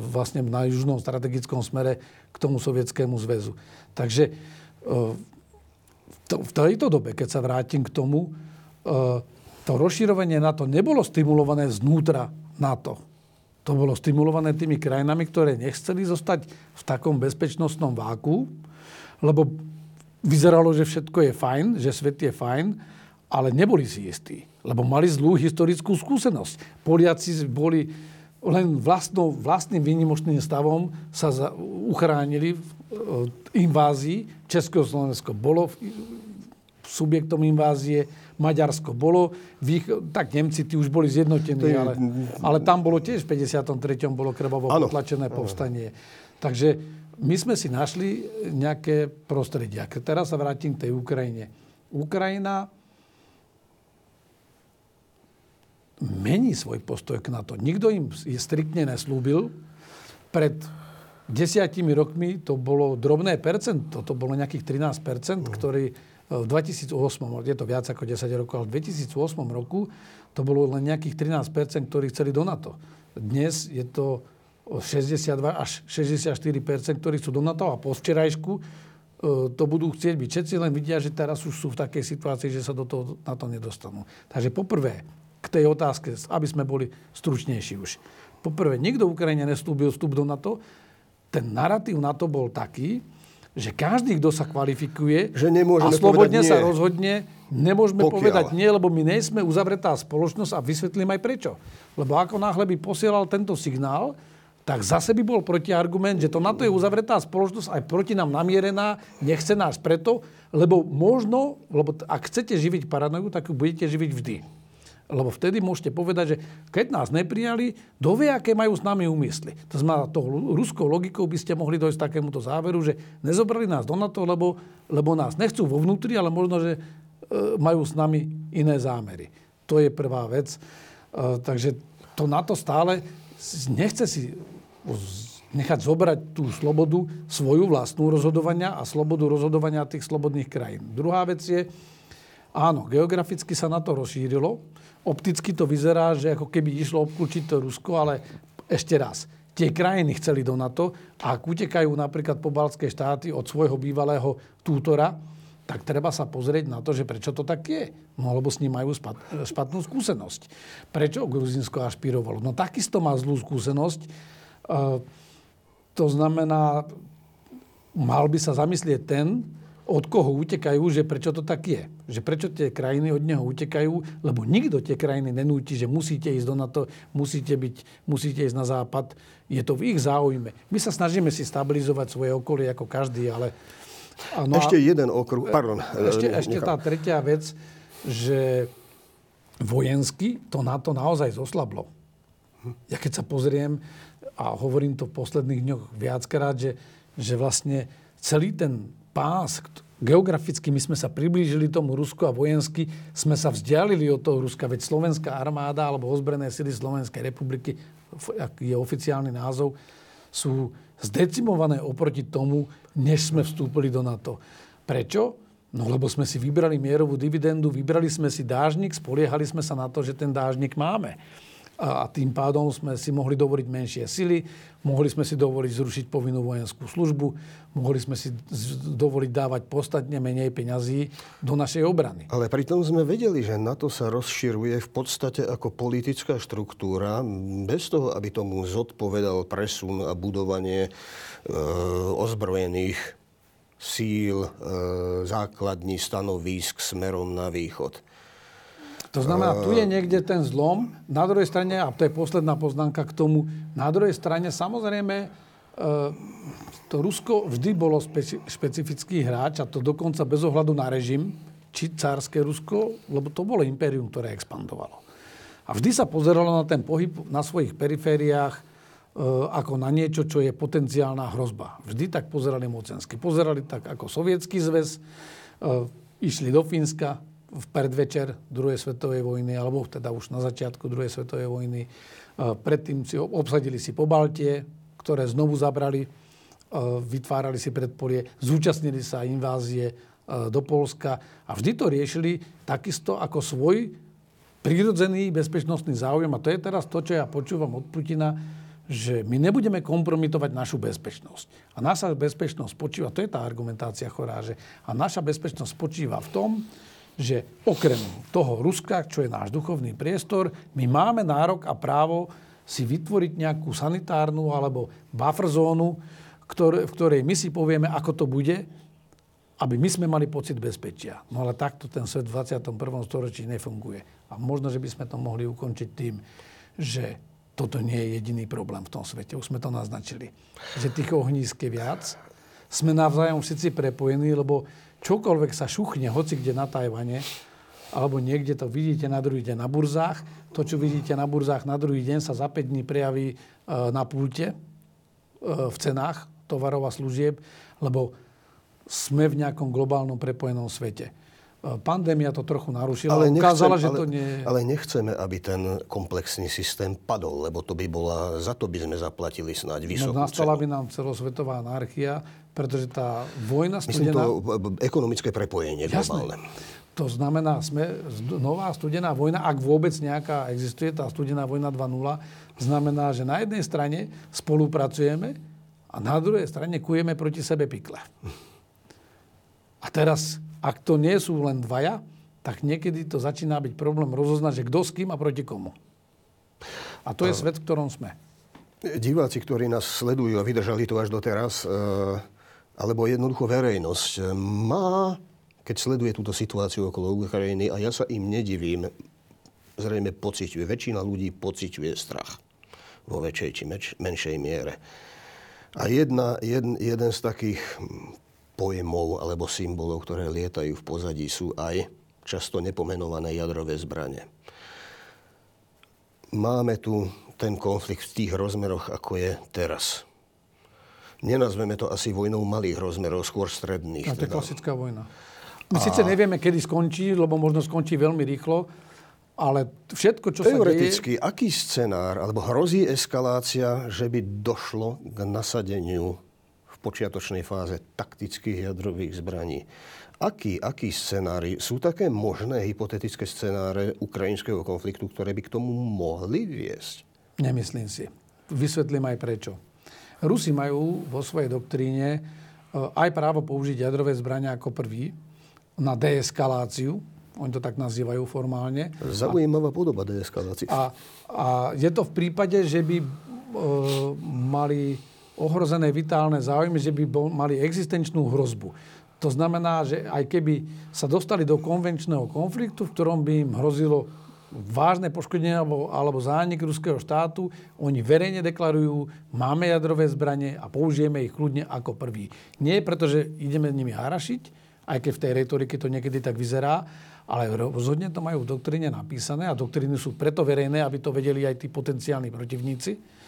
vlastne na južnom strategickom smere k tomu sovietskému zväzu. Takže e, to, v tejto dobe, keď sa vrátim k tomu, e, to rozširovanie NATO nebolo stimulované znútra NATO. To bolo stimulované tými krajinami, ktoré nechceli zostať v takom bezpečnostnom váku, lebo vyzeralo, že všetko je fajn, že svet je fajn, ale neboli si istí lebo mali zlú historickú skúsenosť. Poliaci boli len vlastnou, vlastným výnimočným stavom sa za, uchránili v invázii. Československo bolo subjektom invázie, Maďarsko bolo, ich, tak Nemci tí už boli zjednotení, ale, ale tam bolo tiež v 53. bolo krvavo potlačené povstanie. Takže my sme si našli nejaké prostredia. Teraz sa vrátim k tej Ukrajine. Ukrajina mení svoj postoj k NATO. Nikto im je striktne neslúbil. Pred desiatimi rokmi to bolo drobné percento, to bolo nejakých 13 percent, e, v 2008, je to viac ako 10 rokov, ale v 2008 roku to bolo len nejakých 13 percent, ktorí chceli do NATO. Dnes je to 62 až 64 percent, ktorí sú do NATO a po včerajšku e, to budú chcieť byť. Všetci len vidia, že teraz už sú v takej situácii, že sa do toho, na to nedostanú. Takže poprvé, k tej otázke, aby sme boli stručnejší už. Poprvé, nikto v Ukrajine nestúbil vstup do NATO. Ten narratív na to bol taký, že každý, kto sa kvalifikuje že a slobodne sa rozhodne, nemôžeme Pokiaľ. povedať nie, lebo my nejsme uzavretá spoločnosť a vysvetlím aj prečo. Lebo ako náhle by posielal tento signál, tak zase by bol protiargument, že to na to je uzavretá spoločnosť aj proti nám namierená, nechce nás preto, lebo možno, lebo ak chcete živiť paranoju, tak ju budete živiť vždy. Lebo vtedy môžete povedať, že keď nás neprijali, dovie, aké majú s nami úmysly. To znamená, tou ruskou logikou by ste mohli dojsť takémuto záveru, že nezobrali nás do NATO, lebo, lebo nás nechcú vo vnútri, ale možno, že e, majú s nami iné zámery. To je prvá vec. E, takže to NATO stále nechce si nechať zobrať tú slobodu, svoju vlastnú rozhodovania a slobodu rozhodovania tých slobodných krajín. Druhá vec je, áno, geograficky sa na to rozšírilo, opticky to vyzerá, že ako keby išlo obklúčiť to Rusko, ale ešte raz, tie krajiny chceli do NATO a ak utekajú napríklad po balské štáty od svojho bývalého tútora, tak treba sa pozrieť na to, že prečo to tak je. No lebo s ním majú špatnú skúsenosť. Prečo Gruzinsko ašpirovalo? No takisto má zlú skúsenosť. E, to znamená, mal by sa zamyslieť ten, od koho utekajú, že prečo to tak je. Že prečo tie krajiny od neho utekajú, lebo nikto tie krajiny nenúti, že musíte ísť do NATO, musíte, byť, musíte ísť na západ. Je to v ich záujme. My sa snažíme si stabilizovať svoje okolie ako každý, ale... No ešte a, jeden okruh, pardon. Ešte, ešte tá tretia vec, že vojensky to NATO naozaj zoslablo. Ja keď sa pozriem, a hovorím to v posledných dňoch viackrát, že, že vlastne celý ten pás, geograficky my sme sa priblížili tomu Rusku a vojensky sme sa vzdialili od toho Ruska, veď Slovenská armáda alebo ozbrojené sily Slovenskej republiky, ak je oficiálny názov, sú zdecimované oproti tomu, než sme vstúpili do NATO. Prečo? No lebo sme si vybrali mierovú dividendu, vybrali sme si dážnik, spoliehali sme sa na to, že ten dážnik máme a tým pádom sme si mohli dovoliť menšie sily, mohli sme si dovoliť zrušiť povinnú vojenskú službu, mohli sme si dovoliť dávať podstatne menej peňazí do našej obrany. Ale pritom sme vedeli, že NATO sa rozširuje v podstate ako politická štruktúra, bez toho, aby tomu zodpovedal presun a budovanie e, ozbrojených síl, e, základní stanovísk smerom na východ. To znamená, tu je niekde ten zlom. Na druhej strane, a to je posledná poznámka k tomu, na druhej strane samozrejme e, to Rusko vždy bolo speci- špecifický hráč a to dokonca bez ohľadu na režim, či cárske Rusko, lebo to bolo impérium, ktoré expandovalo. A vždy sa pozeralo na ten pohyb na svojich perifériách ako na niečo, čo je potenciálna hrozba. Vždy tak pozerali mocensky. Pozerali tak ako sovietský zväz, e, išli do Fínska v predvečer druhej svetovej vojny, alebo teda už na začiatku druhej svetovej vojny. E, predtým si obsadili si Pobaltie, ktoré znovu zabrali, vytvárali si predpolie, zúčastnili sa invázie do Polska a vždy to riešili takisto ako svoj prírodzený bezpečnostný záujem. A to je teraz to, čo ja počúvam od Putina, že my nebudeme kompromitovať našu bezpečnosť. A naša bezpečnosť spočíva, to je tá argumentácia chorá, že a naša bezpečnosť spočíva v tom, že okrem toho Ruska, čo je náš duchovný priestor, my máme nárok a právo si vytvoriť nejakú sanitárnu alebo buffer zónu, v ktorej my si povieme, ako to bude, aby my sme mali pocit bezpečia. No ale takto ten svet v 21. storočí nefunguje. A možno, že by sme to mohli ukončiť tým, že toto nie je jediný problém v tom svete. Už sme to naznačili. Že tých ohnízk viac. Sme navzájom všetci prepojení, lebo čokoľvek sa šuchne, hoci kde na Tajvane, alebo niekde to vidíte na druhý deň na burzách, to, čo vidíte na burzách na druhý deň, sa za 5 dní prejaví e, na pulte e, v cenách tovarov a služieb, lebo sme v nejakom globálnom prepojenom svete. Pandémia to trochu narušila. Ale, nechcem, Ukázala, že ale, to nie... ale nechceme, aby ten komplexný systém padol, lebo to by bola, za to by sme zaplatili snáď no, vysokú no, Nastala by nám celosvetová anarchia, pretože tá vojna studená... Myslím to ekonomické prepojenie globálne. To znamená, sme nová studená vojna, ak vôbec nejaká existuje, tá studená vojna 2.0, znamená, že na jednej strane spolupracujeme a na druhej strane kujeme proti sebe pikle. A teraz ak to nie sú len dvaja, tak niekedy to začína byť problém rozoznať, že kto s kým a proti komu. A to je svet, v ktorom sme. Diváci, ktorí nás sledujú a vydržali to až doteraz, e, alebo jednoducho verejnosť, e, má, keď sleduje túto situáciu okolo Ukrajiny, a ja sa im nedivím, zrejme pociťuje, väčšina ľudí pociťuje strach vo väčšej či menšej miere. A jedna, jeden, jeden z takých pojmov alebo symbolov, ktoré lietajú v pozadí, sú aj často nepomenované jadrové zbranie. Máme tu ten konflikt v tých rozmeroch, ako je teraz. Nenazveme to asi vojnou malých rozmerov, skôr stredných. A to je teda. klasická vojna. My a... síce nevieme, kedy skončí, lebo možno skončí veľmi rýchlo, ale všetko, čo Teoreticky, sa deje... aký scenár, alebo hrozí eskalácia, že by došlo k nasadeniu počiatočnej fáze taktických jadrových zbraní. Aký, aký scenári, sú také možné hypotetické scenáre ukrajinského konfliktu, ktoré by k tomu mohli viesť? Nemyslím si. Vysvetlím aj prečo. Rusi majú vo svojej doktríne e, aj právo použiť jadrové zbrania ako prvý na deeskaláciu. Oni to tak nazývajú formálne. Zaujímavá podoba deeskalácie. A, a je to v prípade, že by e, mali ohrozené vitálne záujmy, že by bol, mali existenčnú hrozbu. To znamená, že aj keby sa dostali do konvenčného konfliktu, v ktorom by im hrozilo vážne poškodenie alebo, alebo zánik ruského štátu, oni verejne deklarujú, máme jadrové zbranie a použijeme ich kľudne ako prvý. Nie preto, že ideme nimi harašiť, aj keď v tej retorike to niekedy tak vyzerá, ale rozhodne to majú v doktríne napísané a doktríny sú preto verejné, aby to vedeli aj tí potenciálni protivníci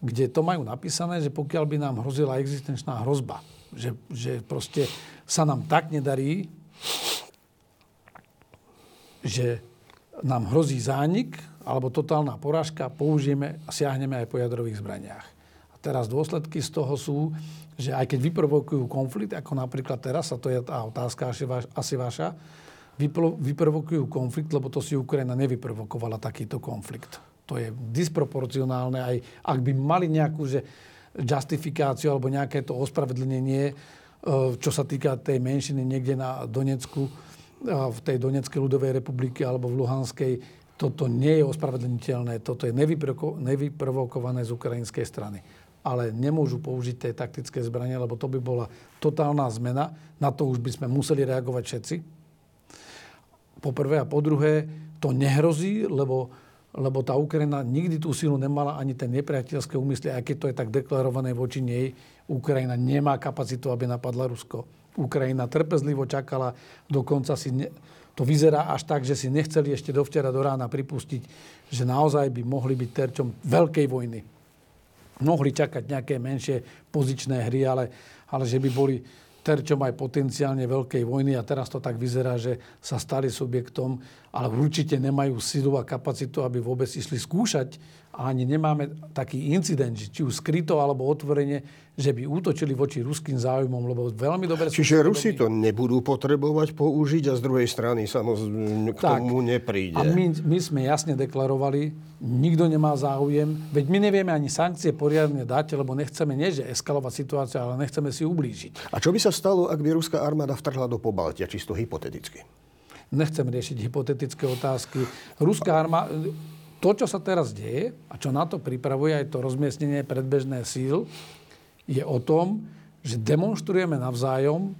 kde to majú napísané, že pokiaľ by nám hrozila existenčná hrozba, že, že proste sa nám tak nedarí, že nám hrozí zánik alebo totálna porážka, použijeme a siahneme aj po jadrových zbraniach. A teraz dôsledky z toho sú, že aj keď vyprovokujú konflikt, ako napríklad teraz, a to je tá otázka asi, vaš, asi vaša, vyprovokujú konflikt, lebo to si Ukrajina nevyprovokovala takýto konflikt to je disproporcionálne, aj ak by mali nejakú že justifikáciu alebo nejaké to ospravedlnenie, e, čo sa týka tej menšiny niekde na Donecku, v tej Doneckej ľudovej republike alebo v Luhanskej, toto nie je ospravedlniteľné, toto je nevyprovokované z ukrajinskej strany. Ale nemôžu použiť tie taktické zbranie, lebo to by bola totálna zmena. Na to už by sme museli reagovať všetci. Po prvé a po druhé, to nehrozí, lebo lebo tá Ukrajina nikdy tú silu nemala ani ten nepriateľské úmysly, aj keď to je tak deklarované voči nej. Ukrajina nemá kapacitu, aby napadla Rusko. Ukrajina trpezlivo čakala, dokonca si ne, to vyzerá až tak, že si nechceli ešte dovčera do rána pripustiť, že naozaj by mohli byť terčom veľkej vojny. mohli čakať nejaké menšie pozičné hry, ale, ale že by boli terčom aj potenciálne veľkej vojny a teraz to tak vyzerá, že sa stali subjektom, ale určite nemajú silu a kapacitu, aby vôbec išli skúšať a ani nemáme taký incident, či už skryto alebo otvorene, že by útočili voči ruským záujmom, lebo veľmi dobre... Čiže Rusi to nebudú potrebovať použiť a z druhej strany samozrejme k tak. tomu nepríde. A my, my sme jasne deklarovali, nikto nemá záujem, veď my nevieme ani sankcie poriadne dať, lebo nechceme nie že eskalovať situáciu, ale nechceme si ublížiť. A čo by sa stalo, ak by ruská armáda vtrhla do Pobaltia, čisto hypoteticky? Nechcem riešiť hypotetické otázky. Ruská armáda to, čo sa teraz deje a čo na to pripravuje aj to rozmiestnenie predbežné síl, je o tom, že demonstrujeme navzájom,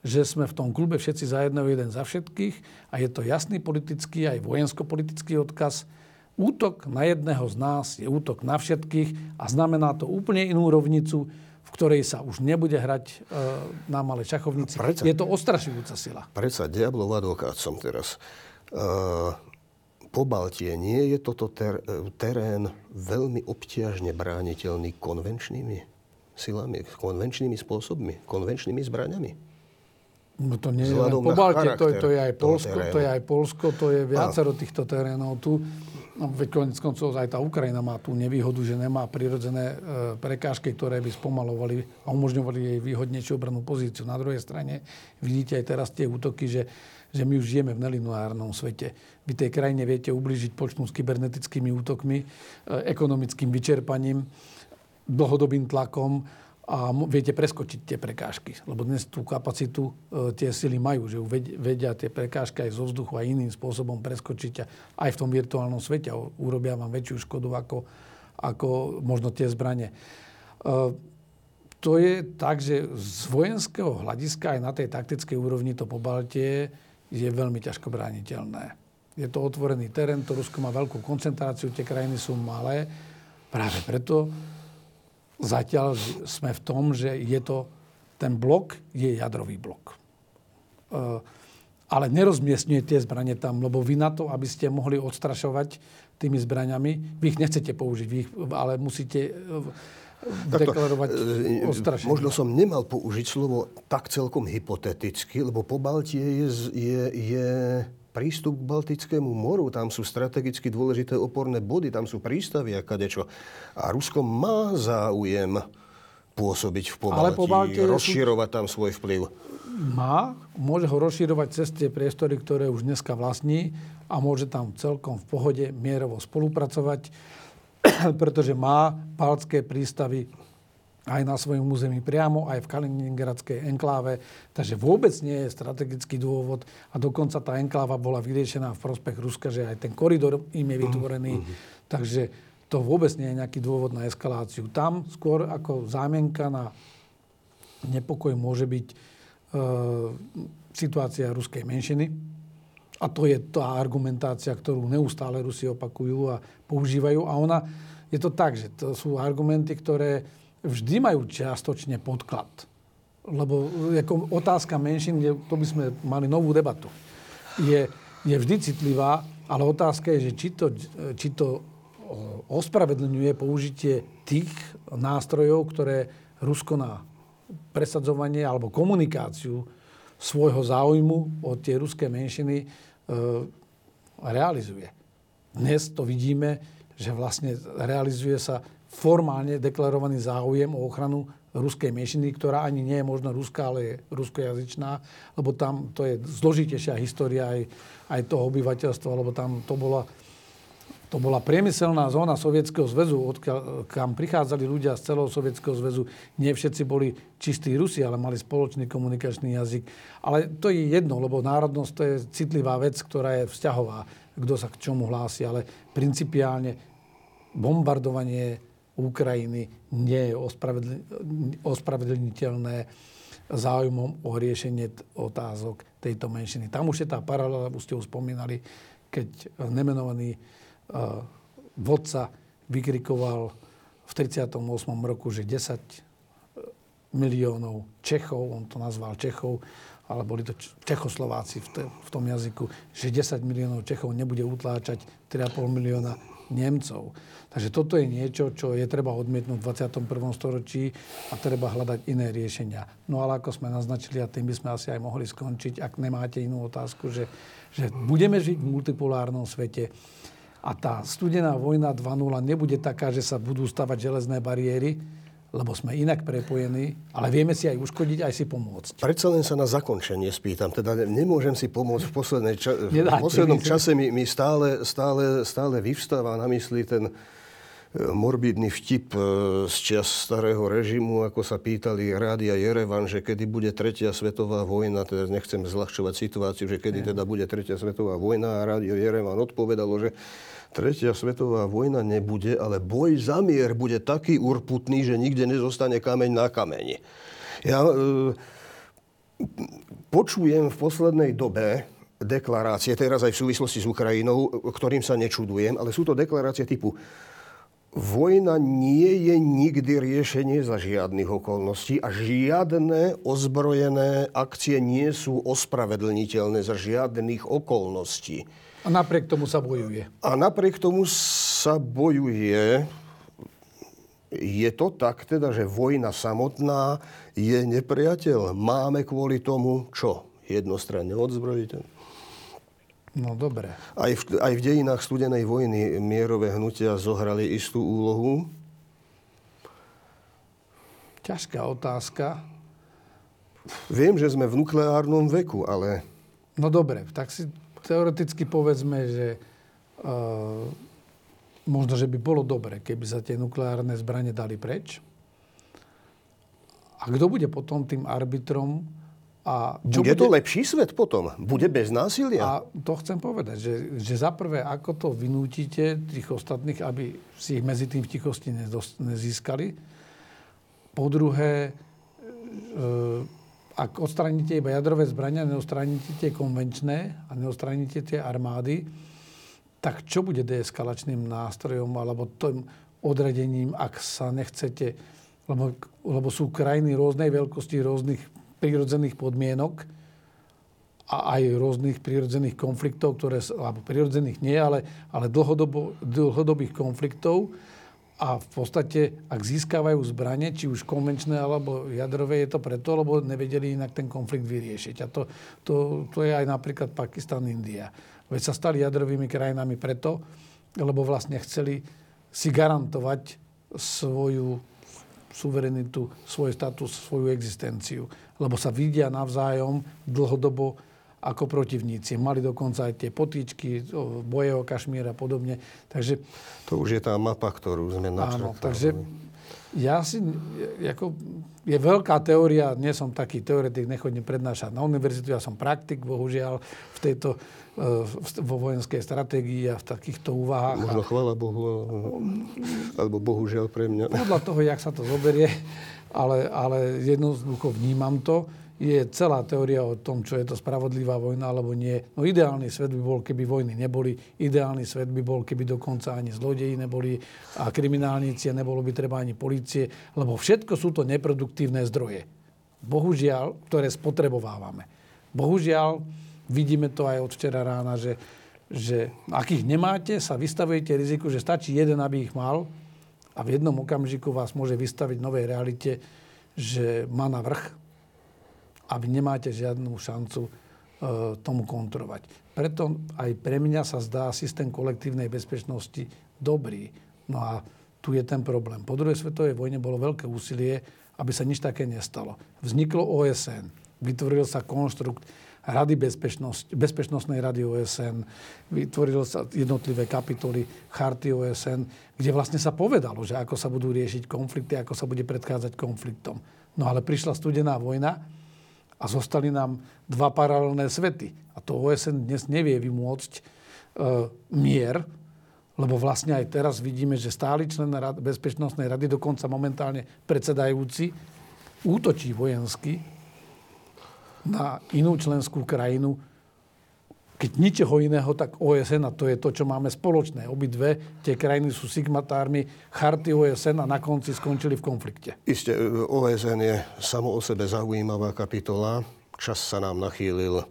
že sme v tom klube všetci za jedného, jeden za všetkých a je to jasný politický aj vojensko-politický odkaz. Útok na jedného z nás je útok na všetkých a znamená to úplne inú rovnicu, v ktorej sa už nebude hrať e, na malé šachovnici. Preca, je to ostrašujúca sila. Predsa diablov advokát som teraz. Uh, po Baltie nie je toto ter, terén veľmi obťažne brániteľný konvenčnými silami, konvenčnými spôsobmi, konvenčnými zbraňami? No to nie je len po Baltie, to, to, je aj Polsko, to je aj Polsko, to je viacero týchto terénov tu. No, veď konec koncov aj tá Ukrajina má tú nevýhodu, že nemá prirodzené e, prekážky, ktoré by spomalovali a umožňovali jej výhodnejšiu obranú pozíciu. Na druhej strane vidíte aj teraz tie útoky, že že my už žijeme v nelineárnom svete. Vy tej krajine viete ublížiť počnú s kybernetickými útokmi, e, ekonomickým vyčerpaním, dlhodobým tlakom a viete preskočiť tie prekážky. Lebo dnes tú kapacitu e, tie sily majú, že vedia tie prekážky aj zo vzduchu a iným spôsobom preskočiť a aj v tom virtuálnom svete urobia vám väčšiu škodu ako, ako možno tie zbranie. E, to je tak, že z vojenského hľadiska aj na tej taktickej úrovni to pobaltie je veľmi ťažko brániteľné. Je to otvorený terén, to Rusko má veľkú koncentráciu, tie krajiny sú malé. Práve preto zatiaľ sme v tom, že je to, ten blok je jadrový blok. E, ale nerozmiestňuje tie zbranie tam, lebo vy na to, aby ste mohli odstrašovať tými zbraniami, vy ich nechcete použiť, vy ich, ale musíte deklarovať e, ostrašenie. Možno som nemal použiť slovo tak celkom hypoteticky, lebo po Baltie je, je, je prístup k Baltickému moru, tam sú strategicky dôležité oporné body, tam sú prístavy a kadečo. A Rusko má záujem pôsobiť v Pobalti, Ale po rozširovať sú... tam svoj vplyv. Má, môže ho rozširovať cez tie priestory, ktoré už dneska vlastní a môže tam celkom v pohode mierovo spolupracovať pretože má baltské prístavy aj na svojom území priamo, aj v Kaliningradskej enkláve. Takže vôbec nie je strategický dôvod a dokonca tá enkláva bola vyriešená v prospech Ruska, že aj ten koridor im je vytvorený. Uh-huh. Takže to vôbec nie je nejaký dôvod na eskaláciu. Tam skôr ako zámienka na nepokoj môže byť e, situácia ruskej menšiny, a to je tá argumentácia, ktorú neustále Rusi opakujú a používajú. A ona, je to tak, že to sú argumenty, ktoré vždy majú čiastočne podklad. Lebo ako otázka menšín, to by sme mali novú debatu, je, je vždy citlivá, ale otázka je, že či to, či to ospravedlňuje použitie tých nástrojov, ktoré Rusko na presadzovanie alebo komunikáciu svojho záujmu od tie ruské menšiny E, realizuje. Dnes to vidíme, že vlastne realizuje sa formálne deklarovaný záujem o ochranu ruskej menšiny, ktorá ani nie je možno ruská, ale je ruskojazyčná, lebo tam to je zložitejšia história aj, aj toho obyvateľstva, lebo tam to bola to bola priemyselná zóna Sovietskeho zväzu, odkiaľ, kam prichádzali ľudia z celého Sovietskeho zväzu. Nie všetci boli čistí Rusi, ale mali spoločný komunikačný jazyk. Ale to je jedno, lebo národnosť to je citlivá vec, ktorá je vzťahová, kto sa k čomu hlási. Ale principiálne bombardovanie Ukrajiny nie je ospravedlniteľné záujmom o riešenie otázok tejto menšiny. Tam už je tá paralela, už ste už spomínali, keď nemenovaný vodca vykrikoval v 38. roku, že 10 miliónov Čechov, on to nazval Čechov, ale boli to Čechoslováci v, te, v tom jazyku, že 10 miliónov Čechov nebude utláčať 3,5 milióna Nemcov. Takže toto je niečo, čo je treba odmietnúť v 21. storočí a treba hľadať iné riešenia. No ale ako sme naznačili, a tým by sme asi aj mohli skončiť, ak nemáte inú otázku, že, že budeme žiť v multipolárnom svete a tá studená vojna 2.0 nebude taká, že sa budú stavať železné bariéry, lebo sme inak prepojení, ale vieme si aj uškodiť, aj si pomôcť. Predsa len sa na zakončenie spýtam. Teda nemôžem si pomôcť v, poslednej ča- v poslednom čase mi, mi stále, stále, stále vyvstáva na mysli ten morbidný vtip e, z čas starého režimu, ako sa pýtali Rádia Jerevan, že kedy bude tretia svetová vojna, teda nechcem zľahčovať situáciu, že kedy teda bude tretia svetová vojna a Rádio Jerevan odpovedalo, že tretia svetová vojna nebude, ale boj za mier bude taký urputný, že nikde nezostane kameň na kameni. Ja e, počujem v poslednej dobe deklarácie, teraz aj v súvislosti s Ukrajinou, ktorým sa nečudujem, ale sú to deklarácie typu Vojna nie je nikdy riešenie za žiadnych okolností a žiadne ozbrojené akcie nie sú ospravedlniteľné za žiadnych okolností. A napriek tomu sa bojuje. A napriek tomu sa bojuje. Je to tak teda, že vojna samotná je nepriateľ. Máme kvôli tomu čo? Jednostranne odzbrojiť? No dobre. Aj v, aj v dejinách studenej vojny mierové hnutia zohrali istú úlohu. Ťažká otázka. Viem, že sme v nukleárnom veku, ale... No dobre, tak si teoreticky povedzme, že uh, možno, že by bolo dobre, keby sa tie nukleárne zbranie dali preč. A kto bude potom tým arbitrom, a čo bude, bude to lepší svet potom? Bude bez násilia? A to chcem povedať, že, že za prvé, ako to vynútite tých ostatných, aby si ich medzi tým v tichosti nezískali. Po druhé, e, ak odstraníte iba jadrové zbrania, neodstraníte tie konvenčné a neodstraníte tie armády, tak čo bude deeskalačným nástrojom alebo tým odradením, ak sa nechcete, lebo, lebo sú krajiny rôznej veľkosti, rôznych prírodzených podmienok a aj rôznych prírodzených konfliktov, ktoré, alebo prírodzených nie, ale, ale dlhodobo, dlhodobých konfliktov. A v podstate, ak získavajú zbranie, či už konvenčné alebo jadrové, je to preto, lebo nevedeli inak ten konflikt vyriešiť. A to, to, to je aj napríklad Pakistan, India. Veď sa stali jadrovými krajinami preto, lebo vlastne chceli si garantovať svoju suverenitu, svoj status, svoju existenciu. Lebo sa vidia navzájom dlhodobo ako protivníci. Mali dokonca aj tie potýčky, boje o Kašmír a podobne. Takže, to už je tá mapa, ktorú sme načrtali. Áno, takže ja si, ako, je veľká teória, nie som taký teoretik, nechodím prednášať na univerzitu, ja som praktik, bohužiaľ, v tejto, e, vo vojenskej stratégii a v takýchto úvahách. Možno chvála Bohu, alebo bohužiaľ pre mňa. Podľa toho, jak sa to zoberie, ale, ale jednoducho vnímam to je celá teória o tom, čo je to spravodlivá vojna alebo nie. No ideálny svet by bol, keby vojny neboli. Ideálny svet by bol, keby dokonca ani zlodeji neboli a kriminálnici a nebolo by treba ani policie, lebo všetko sú to neproduktívne zdroje. Bohužiaľ, ktoré spotrebovávame. Bohužiaľ, vidíme to aj od včera rána, že, že ak ich nemáte, sa vystavujete riziku, že stačí jeden, aby ich mal a v jednom okamžiku vás môže vystaviť novej realite, že má na vrch a vy nemáte žiadnu šancu e, tomu kontrolovať. Preto aj pre mňa sa zdá systém kolektívnej bezpečnosti dobrý. No a tu je ten problém. Po druhej svetovej vojne bolo veľké úsilie, aby sa nič také nestalo. Vzniklo OSN, vytvoril sa konštrukt Rady bezpečnosť, Bezpečnostnej rady OSN, vytvoril sa jednotlivé kapitoly Charty OSN, kde vlastne sa povedalo, že ako sa budú riešiť konflikty, ako sa bude predchádzať konfliktom. No ale prišla studená vojna, a zostali nám dva paralelné svety. A to OSN dnes nevie vymôcť e, mier, lebo vlastne aj teraz vidíme, že stály člen rad, Bezpečnostnej rady, dokonca momentálne predsedajúci, útočí vojensky na inú členskú krajinu, keď ničeho iného, tak OSN, a to je to, čo máme spoločné. Obidve tie krajiny sú sigmatármi charty OSN a na konci skončili v konflikte. Isté, OSN je samo o sebe zaujímavá kapitola. Čas sa nám nachýlil.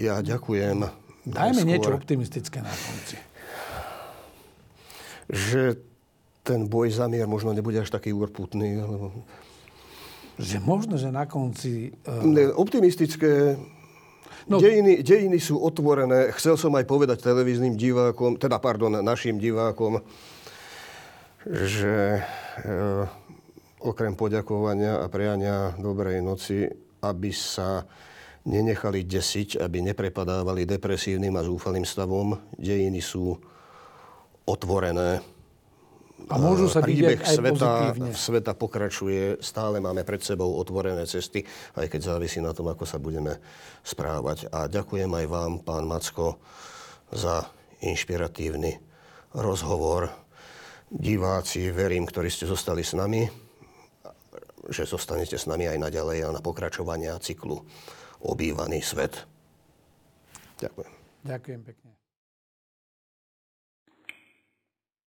Ja ďakujem. Dajme niečo optimistické na konci. že ten boj za mier možno nebude až taký urputný. Že možno, že na konci... Uh... Optimistické No. Dejiny, dejiny sú otvorené. Chcel som aj povedať televíznym divákom, teda pardon, našim divákom, že e, okrem poďakovania a priania dobrej noci, aby sa nenechali desiť, aby neprepadávali depresívnym a zúfalým stavom. Dejiny sú otvorené. A môžu sa Príbeh aj sveta, pozitívne. sveta pokračuje, stále máme pred sebou otvorené cesty, aj keď závisí na tom, ako sa budeme správať. A ďakujem aj vám, pán Macko, za inšpiratívny rozhovor. Diváci, verím, ktorí ste zostali s nami, že zostanete s nami aj naďalej a na pokračovania cyklu Obývaný svet. Ďakujem. Ďakujem pekne.